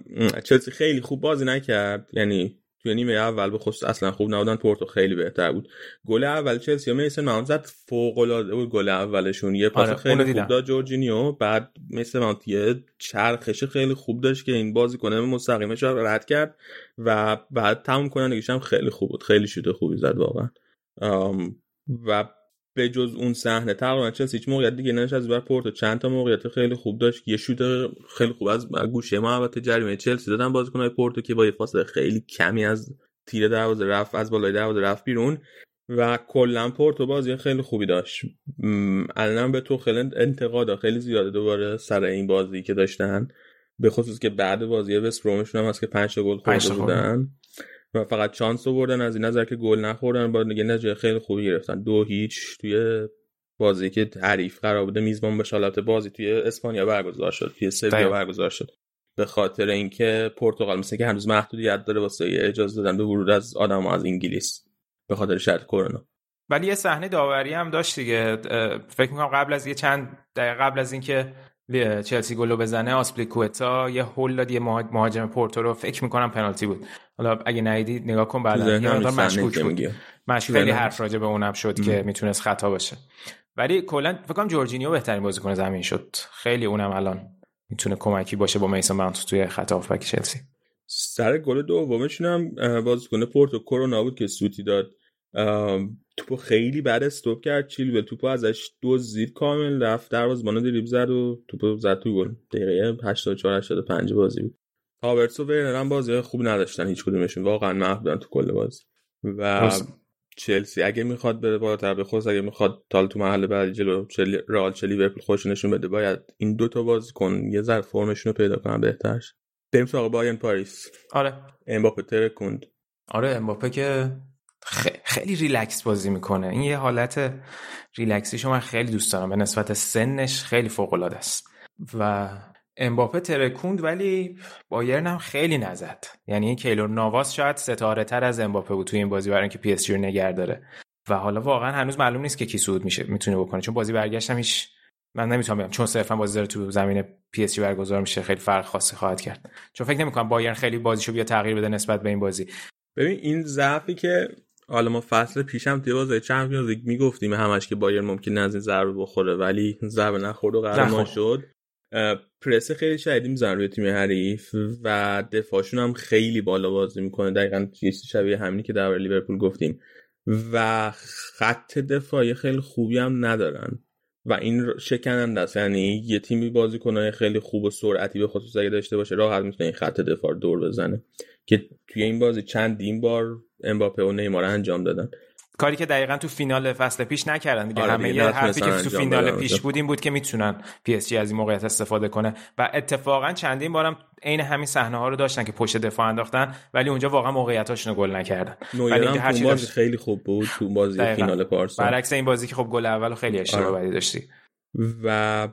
چلسی خیلی خوب بازی نکرد. یعنی توی نیمه اول به خصوص اصلا خوب نبودن پورتو خیلی بهتر بود. گل اول چلسی میسون ماونت زد فوق العاده بود گل اولشون. یه پاس آره، خیلی. خوب داد جورجینیو بعد میسون ماونت یه چرخش خیلی خوب داشت که این بازیکن مستقیمش رو رد کرد و بعد تموم کنندگیش هم خیلی خوب بود. خیلی شوت خوبی زد واقعا. و به جز اون صحنه. تقریبا چلسی هیچ موقعیت دیگه نداشت از بر پورتو چند تا موقعیت خیلی خوب داشت. یه شوت خیلی خوب از گوشه محوطه جریمه چلسی دادن بازیکن‌های پورتو که با یه فاصله خیلی کمی از تیر دروازه رفت از بالای دروازه رفت بیرون و کلا پورتو بازی خیلی خوبی داشت. الان به تو خیلی انتقادا خیلی زیاده دوباره سر این بازی که داشتن. به خصوص که بعد بازی وست برومشون هم هست که 5 گل خورده. بودن. و فقط چانس آوردن از این نظر که گل نخوردن با دیگه نتیجه خیلی خوبی گرفتن. دو هیچ توی بازی که حریف قرار بوده میزبان به بازی توی اسپانیا برگزار شد توی سویا. برگزار شد. به خاطر اینکه پرتغال مثل که هنوز محدودیت داره واسه اجازه دادن به ورود از آدم از انگلیس به خاطر شرط کرونا. ولی یه صحنه داوری هم داشت دیگه. فکر می‌کنم قبل از یه چند دقیقه قبل از اینکه چلسی گلو بزنه آسپلیکوتا یه هول داد یه مها- مهاجم پورتو رو. فکر می‌کنم پنالتی بود. حالا اگه ندیدی نگاه کن ذهنم یه مقدار مشکوک بود. مشکوک خیلی حرف راجع به اونم شد که می‌تونست خطا باشه. ولی کلا فکر کنم جورجینیو بهترین بازیکن زمین شد. خیلی اونم الان می‌تونه کمکی باشه با میسون ماونت توی خط هافبک چلسی. سر گل دومشون هم بازیکن پورتو کرونا بود که سوتی داد. توپو خیلی بعد استوب کرد چیلول توپو ازش دو زیر کامل رفت دروازه‌بان دریبل زد و توپو زد تو گل. دقیقه 84 85 بازی بود. هاورتس و ورنر هم بازی خوب نداشتن هیچ کدومشون واقعا محدودن تو کل بازی. و چلسی اگه می‌خواد بره بالاتر به خود اگه می‌خواد تال تو محل بعدی جلو چلی رئال چلی لیورپول خوش نشون بده باید این دو تا بازیکن یه ذره فرمشون رو پیدا کنن بهتر بریم سراغ بایرن پاریس. آره. امباپه ترکوند. آره امباپه که خیلی ریلکس بازی می‌کنه. این یه حالت ریلکسیشو من خیلی دوست دارم. به نسبت سنش خیلی فوق العاده است. و امباپه ترکوند ولی بایرن هم خیلی نزد. یعنی کیلور نواس شاید ستاره تر از امباپه بود توی این بازی برای اینکه پی اس جی رو داره. و حالا واقعا هنوز معلوم نیست که کی صعود میشه می‌تونه بکنه. چون بازی برگشت هم هیچ من نمی‌تونم بگم. چون صرفا بازی داره تو زمین پی اس جی برگزار میشه خیلی فرق خاصی خواهد کرد. چون فکر نمی‌کنم بایرن خیلی بازیشو بیا تغییر بده نسبت به این بازی. ببین این ضعفی که حالا ما فصل پیشم توی بازی چمپیونز لیگ می‌گفتیم همش که بایرن ممکن از این ضربه بخوره ولی ضربه نخورد و قهرمان شد پرس خیلی شدیدی می‌زنن روی تیم حریف و دفاعشون هم خیلی بالا بازی می‌کنه. دقیقا یه شبیه همینی که در لیورپول گفتیم. و خط دفاعی خیلی خوبی هم ندارن. و این شکننده است. یعنی یه تیمی بازیکنای خیلی خوب و سرعتی به خصوص اگه داشته باشه راحت می‌تونه این خط دفاع دور بزنه. که توی این بازی چندین بار امباپه و نیمار انجام دادن. کاری که دقیقا تو فینال فصل پیش نکردن دیگه. آره همه یه حرفی که تو فینال پیش بود این بود که می‌تونن پی اس جی از این موقعیت استفاده کنه و اتفاقا چندین بارم عین همین صحنه ها رو داشتن که پشت دفاع انداختن ولی اونجا واقعا موقعیتاشون رو گل نکردن. ولی هر چیزی داشت... خیلی خوب بود تو بازی دقیقا. فینال پارسال برعکس این بازی که خب گل اول خیلی اشتباه آره. داشتی. و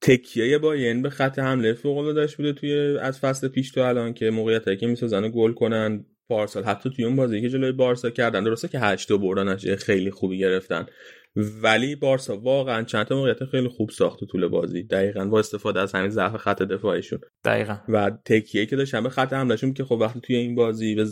تکیه باین به خط حمله فوق العاده بوده توی از فصل پیش تو الان که موقعیتایی که می‌سازن گل کنن. پارسال. حتی توی اون بازی که جلوی بارسا کردن. درسته که 8 تا بردنش خیلی خوبی گرفتن. ولی بارسا واقعا چند تا موقعیت خیلی خوب ساخت تو طول بازی. دقیقا با استفاده از همین ضعف خط دفاعیشون. دقیقا. و تکیه که داشتن به خط حملهشون که خب وقتی توی این بازی به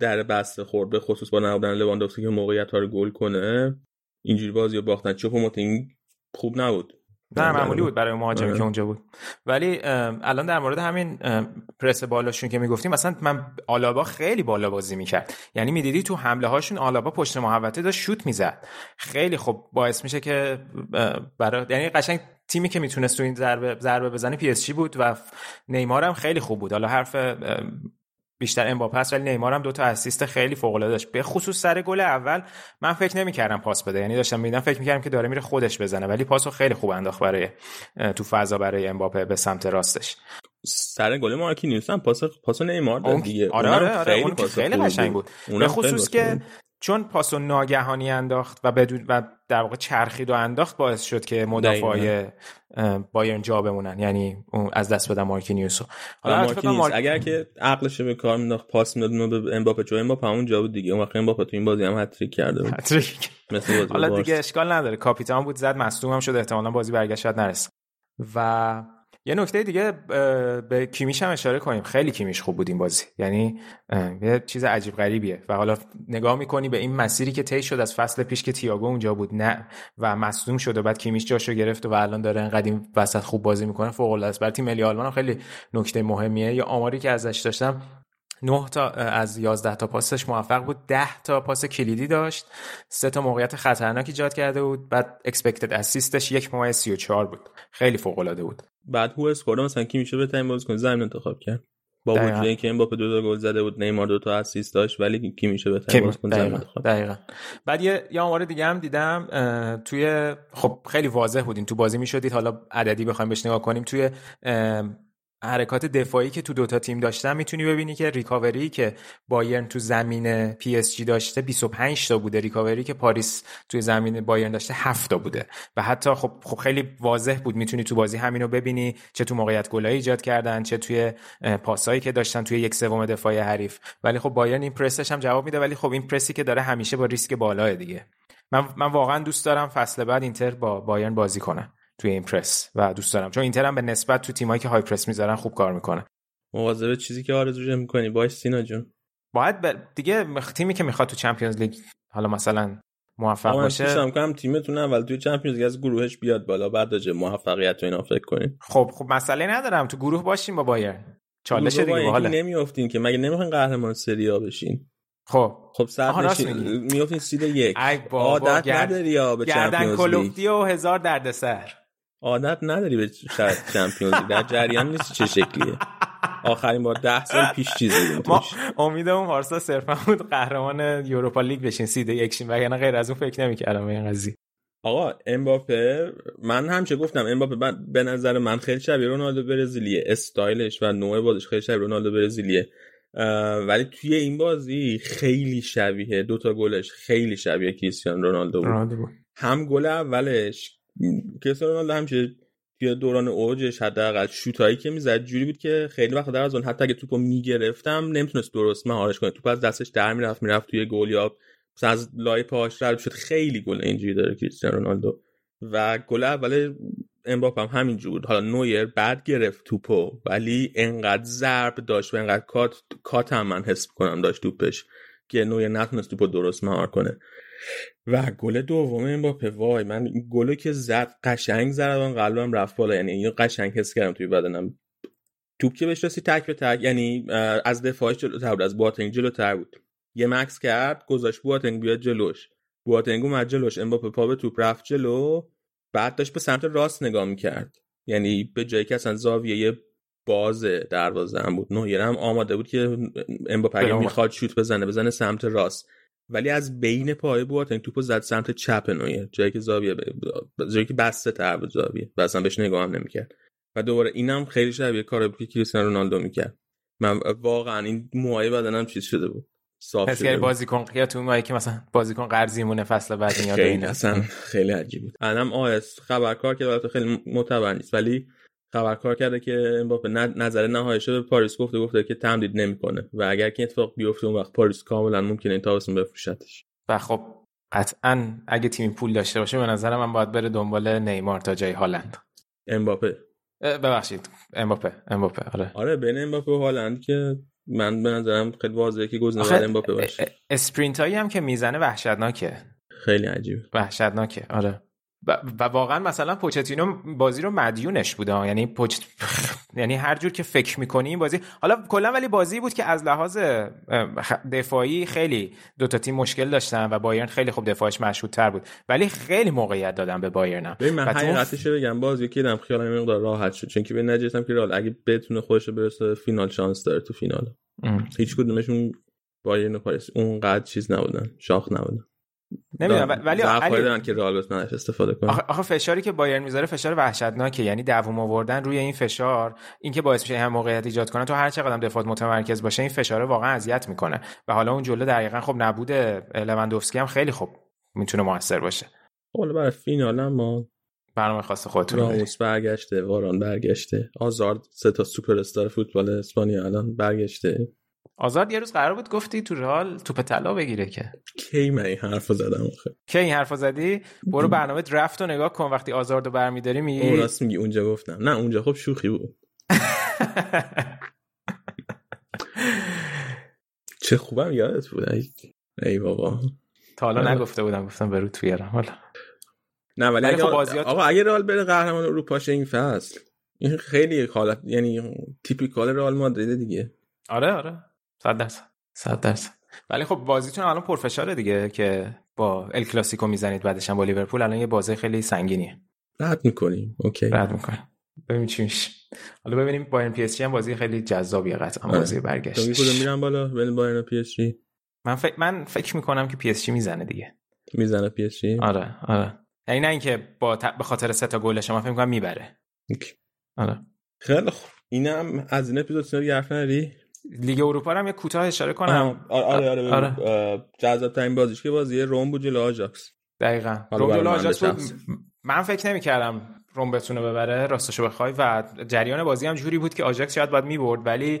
دربسته خورد به خصوص با نبودن لواندوفسکی که موقعیت ها رو گل کنه اینجوری بازی رو باختن. چوپوموتینگ خوب نبود. نه معمولی بود برای مهاجمی آره. که اونجا بود. ولی الان در مورد همین پرس بالاشون که می‌گفتیم مثلا من آلابا خیلی بالا بازی می‌کرد. یعنی می‌دیدی تو حمله هاشون آلابا پشت محوطه داشت شوت می‌زد. خیلی خب باعث میشه که برای یعنی قشنگ تیمی که می‌تونست تو این ضربه ضربه بزنه پی اس جی بود و نیمار هم خیلی خوب بود. حالا حرف بیشتر امباپه است ولی نیمار هم دو تا اسیست خیلی فوق العاده داشت. به خصوص سر گل اول من فکر نمی‌کردم پاس بده. یعنی داشتم می‌دیدم فکر می‌کردم که داره میره خودش بزنه ولی پاسو خیلی خوب انداخت برای تو فضا برای امباپه به سمت راستش. سر گل مارکینیوس هم پاس پاس نیمار داد دیگه. آره آره, آره خیلی, خیلی قشنگ بود. به خصوص که چون پاسو ناگهانی انداخت و بدون و در واقع چرخید و انداخت باعث شد که مدافعای بایرن جا بمونن یعنی از دست بدن مارکینیوسو حالا مارکینیوس مارک... اگر که عقلش به کار مینداخت پاس می‌داد به امباپه چون امباپه همون جا بود دیگه. اون وقت امباپه تو این بازی هم هتریک کرده بود. هتریک حالا دیگه اشکال نداره. کاپیتان بود زد مصدوم هم شد. احتمالاً بازی برگشت نرسید و یه نکته دیگه به کیمیش هم اشاره کنیم. خیلی کیمیش خوب بود این بازی. یعنی یه چیز عجیب غریبیه. و حالا نگاه می‌کنی به این مسیری که طی شد از فصل پیش که تییاگو اونجا بود نه. و مصدوم شد و بعد کیمیش جاشو گرفت و الان داره انقدر وسط خوب بازی می‌کنه. فوق العاده است. برای تیم ملی آلمان خیلی نکته مهمیه. یه آماری که ازش داشتم 9 تا از 11 تا پاسش موفق بود 10 تا پاس کلیدی داشت. 3 تا موقعیت خطرناک ایجاد کرده بود. بعد expected assist ش 1.34 بود. خیلی فوق العاده بود. بعد WhoScored مثلا کیمیش بهترین بازیکن زمین انتخاب کرد؟ با وجود اینکه امباپه دو تا گل زده بود نیمار دو تا اسیست داشت ولی کیمیش بهترین بازیکن زمین انتخاب؟ دقیقاً. بعد یه یه آمار دیگه هم دیدم توی خب خیلی واضح بود اینو تو بازی می‌شد دید. حالا عددی بخوایم بهش نگاه کنیم. توی حرکات دفاعی که تو دوتا تیم داشتن می‌تونی ببینی که recovery که بایرن تو زمین پی اس جی داشته 25 تا بوده recovery که پاریس توی زمین بایرن داشته 7 تا بوده. و حتی خب خب خیلی واضح بود می‌تونی تو بازی همینو ببینی چه تو موقعیت گلایی ایجاد کردن چه توی پاسایی که داشتن توی یک سوم دفاعی حریف. ولی خب بایرن این پرسش هم جواب میده ولی خب این پرسی که داره همیشه با ریسک بالاه دیگه. من من واقعا دوست دارم فصل بعد اینتر با بایرن بازی کنه توی این پرس و دوست دارم. چون اینتر هم به نسبت تو تیمایی که high press می‌ذارن خوب کار می‌کنه. مواظب چیزی که آرزو می‌کنی. باش سینا جون. باید ب... دیگه تیمی که می‌خواد تو Champions League حالا مثلا موفق باشه. من کنم تیمتون اول توی Champions League از گروهش بیاد بالا. بعد راجع موفقیت و اینا فکر کنیم. خب خب مسئله ندارم. تو گروه باشیم با بایرن. چالش دیگه باحاله نمیافتین که. مگه نمی‌خواین قهرمان سری آ بشین؟ خب. خب صد میافتین سید یک. عادت. نداری یا به گردن کلوفتی و هزار دردسر. عادت نداری به چمپیونز در جریان نیست چه شکلیه. آخرین بار ده سال پیش چیزی ما امیدمون پارسا صرفا بود قهرمان یوروپا لیگ بشین سیده یکشین وگرنه غیر از اون فکر نمی‌کردم این قضیه. آقا امباپه من همچه گفتم امباپه به نظر من خیلی شبیه رونالدو برزیلیه. استایلش و نوع بازیش خیلی شبیه رونالدو برزیلیه. ولی توی این بازی خیلی شبیه دوتا گلش خیلی شبیه کریستیانو رونالدو بود. هم گل اولش کریستیانو رونالدو همچه توی دوران اوجش حداقل شوتایی که می‌زد جوری بود که خیلی وقت در از اون حتی اگه توپو می‌گرفتم نمی‌تونست درست مهارش کنه. توپ از دستش در می‌رفت می‌رفت توی گل یا از لای پاهاش رد شد خیلی گل اینجوری داره کریستیانو رونالدو. و گل اول امباپه هم همین بود. حالا نویر بعد گرفت توپو ولی انقدر ضرب داشت و انقدر cut cut هم من حس کنم داشت توپش که نویر نتونست توپو درست مهار کنه. و گل دوم امباپه وای من این گلو که زد قشنگ زد قلبم رفت بالا. یعنی اینو قشنگ حس کردم توی بدنم. توپ که بهش تک به تک یعنی از دفاعش جلوتر بود از بواتنگ جلوتر بود. یه مکث کرد گذاشت بواتنگ بیاد جلوش. بواتنگ اومد جلوش امباپه پا به توپ رفت جلو. بعد داشت به سمت راست نگاه می‌کرد. یعنی به جایی که اصلا زاویه باز دروازه هم بود نویر هم آماده بود که امباپه اگه می‌خواد شوت بزنه بزنه سمت راست. ولی از بین پای بواتنگ توپو زد سمت چپ نویر جایی که زاویه ب... جایی که بسته تر بود زاویه. و اصلا بهش نگاه هم نمی‌کرد. و دوباره اینم خیلی شبیه کار که کریستیانو رونالدو می‌کرد. من واقعا این موهای بدنم چیز شده بود. صاف پس شده بازیکن یا تو اون که مثلا بازیکن قرضی مونه فصل بعد میاد خیلی اصلا خیلی عجیب بود. الان آیس خبرکار که البته خیلی معتبر نیست ولی خبرکار کرده که امباپه نظر نهاییش به پاریس گفته گفته که تمدید نمی‌کنه و اگر که اتفاق بیفته اون وقت پاریس کاملا ممکنه این تابستون بفروشتش. و خب قطعا اگه تیم پول داشته باشه به نظر من باید بره دنبال نیمار تا جای هالند. امباپه. ببخشید. امباپه. امباپه. آره. آره بین امباپه و هالند که من به نظرم خیلی واضحه که گزینه بعد امباپه باشه. sprint هایی هم که می‌زنه وحشتناکه. خیلی عجیب وحشتناکه. آره. و واقعا مثلا پوچتینو بازی رو مدیونش بوده. یعنی پوچ... یعنی هر جور که فکر می‌کنی این بازی حالا کلا ولی بازی بود که از لحاظ دفاعی خیلی دو تا تیم مشکل داشتن و بایرن خیلی خوب دفاعش تر بود. ولی خیلی موقعیت دادن به بایرن ببین من حقیقتش بگم. بازی که دیدم خیالم مقدار راحت شد. چون که به نجستم که رئال اگه بتونه خودش برسه فینال شانس داره تو فینال. هیچ کدومشون بایرن و پاریس اونقدر چیز نبودن. شاخ نبودن. نمی‌دونم ولی علی دارن که رئال بتونه استفاده کنه. آخه فشاری که بایرن می‌ذاره فشار وحشتناکه. یعنی دووم آوردن روی این فشار اینکه باعث میشه هم موقعیت ایجاد کنه تو هر چقدر دفاع متمرکز باشه این فشار واقعا اذیت می‌کنه. و حالا اون جلو دقیقا خب نبود لوندوفسکی هم خیلی خوب می‌تونه موثر باشه. حالا برای فینال ما برنامه خاص خودتون راموس برگشته واران برگشته آزارد سه تا سوپر استار فوتبال اسپانیا الان برگشته. آزاد یه روز قرار بود گفتی تو رئال توپ طلا بگیره که. کی من این حرفو زدم آخه؟ کی این حرفو زدی؟ برو برنامه درفت رو نگاه کن وقتی آزاردو برمیداری میگی. اون راست میگی اونجا گفتم. نه اونجا خب شوخی بود. چه خوبم یادت بود؟ ای بابا. تا حالا نگفته بودم گفتم برو توی حالا. نه ولی اگه خب بازیات... آقا اگه رئال بره قهرمان اروپا این فصل؟ این خیلی حالت یعنی typical رئال مادرید دیگه. آره آره. صد درصد. صد درصد. ولی خب بازیتون الان پرفشاره دیگه که با ال کلاسیکو می‌زنید بعدش هم با لیورپول. الان یه بازی خیلی سنگینیه. رد می‌کنیم. اوکی. رد می‌کنیم. ببینیم چی میشه. حالا ببینیم بایرن پی اس جی هم بازی خیلی جذابیه قطعا آره. بازی برگشت. تو کدوم میره بالا؟ بین بایرن پی اس جی. من فکر من فکر می‌کنم که پی اس جی می‌زنه دیگه. می‌زنه پی اس جی. آره آره. یعنی نه اینکه با ت... به خاطر سه تا گلش من فکر می‌کنم می‌بره. اوکی. آره. خیلی خوب. اینم از این اپیزود سری حرف نری لیگ اروپا هم یه کوتاه اشاره کنم. آره آره, آره. جذاب ترین بازیش که بازی روم بود جلو آجاکس دقیقا. روم جلو آجاکس بود. من فکر نمی کردم روم بتونه ببره راستشو بخوای. و جریان بازی هم جوری بود که آجاکس شاید باید می‌برد ولی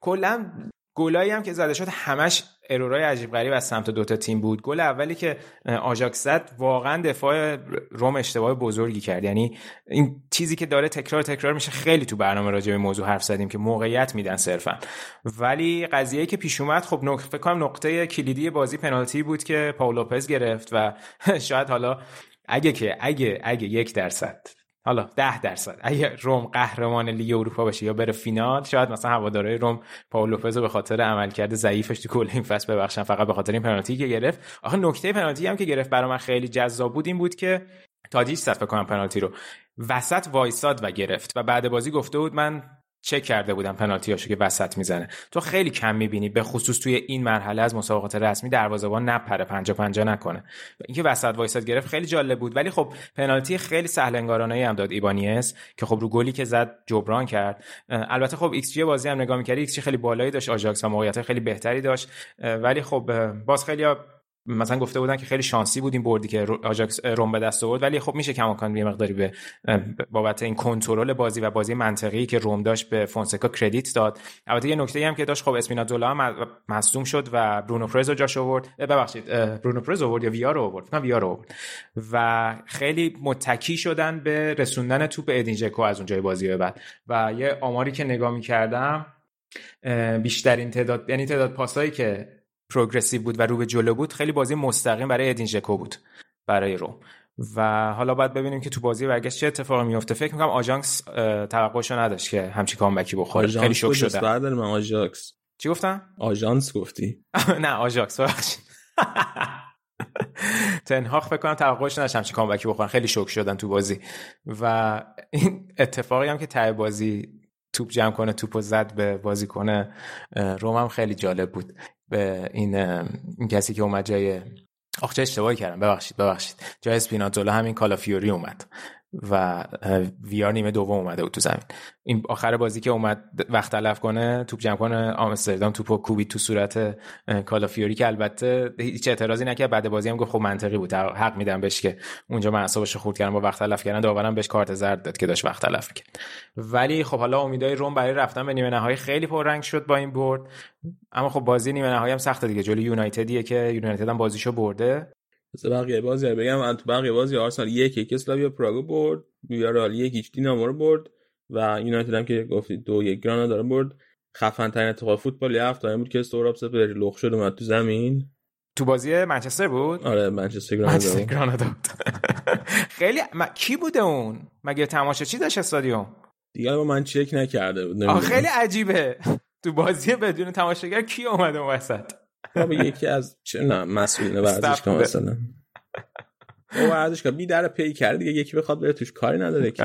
کلا گلایی هم که زده شد همش error ای عجیب غریب از سمت دوتا تیم بود. گل اولی که آژاکس زد واقعا دفاع روم اشتباه بزرگی کرد. یعنی این چیزی که داره تکرار تکرار میشه. خیلی تو برنامه راجع به موضوع حرف زدیم که موقعیت میدن صرفا. ولی قضیه که پیش اومد خب نق... فکر کنم نقطه کلیدی بازی پنالتی بود که پاولوپز گرفت و شاید حالا اگه که اگه اگه یک درصد حالا ده درصد. اگه روم قهرمان لیگ اروپا بشه یا بره فینال شاید مثلا هوادارهای روم پاول لوپز به خاطر عملکرد ضعیفش تو کل این فصل ببخشن فقط به خاطر این پنالتی که گرفت. آخه نکته پنالتی هم که گرفت برای من خیلی جذاب بود این بود که تادیش فکر کنم پنالتی رو وسط وایساد و گرفت و بعد بازی گفته بود من چک کرده بودم پنالتیاشو که وسط می‌زنه. تو خیلی کم می‌بینی به خصوص توی این مرحله از مسابقات رسمی دروازه‌بان نپره پنجا پنجا نکنه. اینکه وسط وایساد گرفت خیلی جالب بود. ولی خب پنالتی خیلی سهل انگارانه هم داد ایبانیس که خب رو گلی که زد جبران کرد. البته خب ایکس بازی هم نگاه می‌کردی ایکس خیلی بالایی داشت آژاکس هم خیلی بهتری داشت. ولی خب باز خیلی مثلا گفته بودن که خیلی شانسی بود این بردی که آژاکس روم به دست آورد ولی خب میشه کماکان یه مقداری به بابت این کنترل بازی و بازی منطقی که روم داشت به فونسکا کردیت داد. البته یه نکته هم که داشت خب اسپینازولا هم مصدوم شد و برونو پرز جاش آورد. ببخشید برونو پرز آورد یا ویار آورد؟ نه ویار آورد. و خیلی متکی شدن به رسوندن توپ ادین ژکو از اون جای بازی بعد. و یه آماری که نگاه می‌کردم بیشترین تعداد یعنی تعداد پاسایی که progressive بود و رو به جلو بود خیلی بازی مستقیم برای ادین ژکو بود برای روم. و حالا باید ببینیم که تو بازی برگشت چه اتفاقی میفته. فکر می‌کنم آژاکس توقعشو نداشت که همچی comeback ی بخوره. خیلی شوک شده. بعد من آژاکس چی گفتم؟ آژانس گفتی. نه آژاکس ببخشید. تنهاق فکر کنم توقعش نداشت همچی comeback ی بخورن. خیلی شوک شدن تو بازی. و این اتفاقی هم که ته بازی توپ جمع کنه توپ زد به بازی کنه روم هم خیلی جالب بود. به این, این کسی که اومد جای آخ چه اشتباهی کردم. ببخشید ببخشید. جای اسپیناتولا همین کالافیوری اومد. و ویار نیمه دوم اومده بود تو زمین. این آخر بازی که اومد وقت تلف کنه توپ جمع کنه آمستردام توپو کوبی تو صورت کالافیوری که البته هیچ اعتراضی نکرد. بعد بازی هم گفت خب منطقی بود. حق میدم بهش که اونجا من اعصابش خورد کردم با وقت تلف کردن داورم بهش کارت زرد داد که داشت وقت تلف کرد ولی خب حالا امیدای روم برای رفتن به نیمه نهایی خیلی پررنگ شد با این برد. اما خب بازی نیمه نهایی هم سخته دیگه. جلوی یونایتدیه که یونایتد هم بازیشو برده. مثل بقیه بازی بگم من تو بقیه بازی آرسنال یک یک اسلاویا پراگو برد ویارال یک هیچ دینامو رو برد و یونایتد هم که گفتی دو یک گرانا برد. خفن ترین اتفاق فوتبال هفته بود که استوراب سپر لخ شد اومد تو زمین. تو بازی منچستر بود؟ آره منچستر گرانادا. بود. خیلی کی بوده اون؟ مگه تماشاچی داشت استادیوم؟ دیگه با من چک نکرده بود خیلی عجیبه. تو بازی بدون تماشاگر کی اومده اون وسط؟ یکی از چه نه مسئولین ورزشگاه مثلا. او ورزشگاه بی در پی کرده دیگه یکی بخواد بره توش کاری نداره که.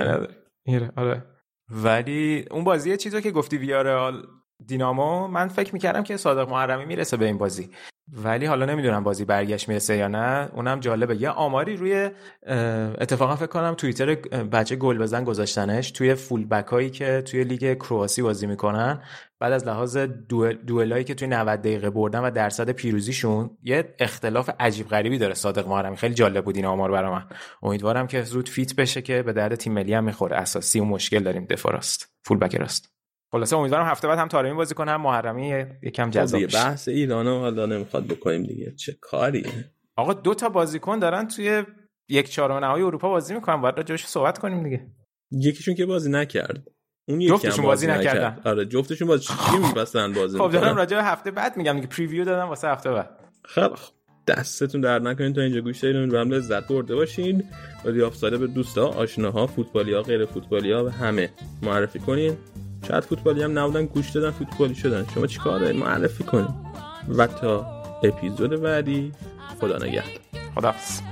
آره. ولی اون بازی چیزی که گفتی ویارال دینامو من فکر می‌کردم که صادق محرمی می‌رسه به این بازی. ولی حالا نمی‌دونم بازی برگشت می‌رسه یا نه. اونم جالبه. یه آماری روی اتفاقا فکر کنم توییتر بچه گل بزن گذاشتنش توی فول بک هایی که توی لیگ کرواسی بازی می‌کنن. بعد از لحاظ دوئلایی که توی 90 دقیقه بردن و درصد پیروزیشون یه اختلاف عجیب غریبی داره صادق محرمی. خیلی جالب بود این آمار برای من. امیدوارم که زود فیت بشه که به درد تیم ملی هم می‌خوره. اساسی و مشکل داریم. دفاع راست. فول بک راست. خلاصه امیدوارم هفته بعد هم تارمی بازی کنه هم محرمی یکم خب جذاب بشه. بحث ایرانو حالا نمی‌خواد بکنیم دیگه. چه کاری؟ آقا دو تا بازیکن دارن توی یک چهارم نهایی اروپا بازی می‌کنن باید راجعش صحبت کنیم دیگه. یکیشون که بازی نکرد. اون جفتشون بازی, بازی نکردن. آره جفتشون بازی چی میبستن بازی خب دارم راجع به هفته بعد میگم دیگه. پریویو دادم واسه هفته بعد. خب دستتون در نکنین تا اینجا گوش دادین و لذت برده باشین. و دیافساده به دوستا آشناها فوتبالیا غیر فوتبالیا و همه معرفی کنین. شاید فوتبالی هم نبودن گوش دادن فوتبالی شدن. شما چیکار دارید معرفی کنید و تا اپیزود بعدی خدا نگهدار. خداحافظ.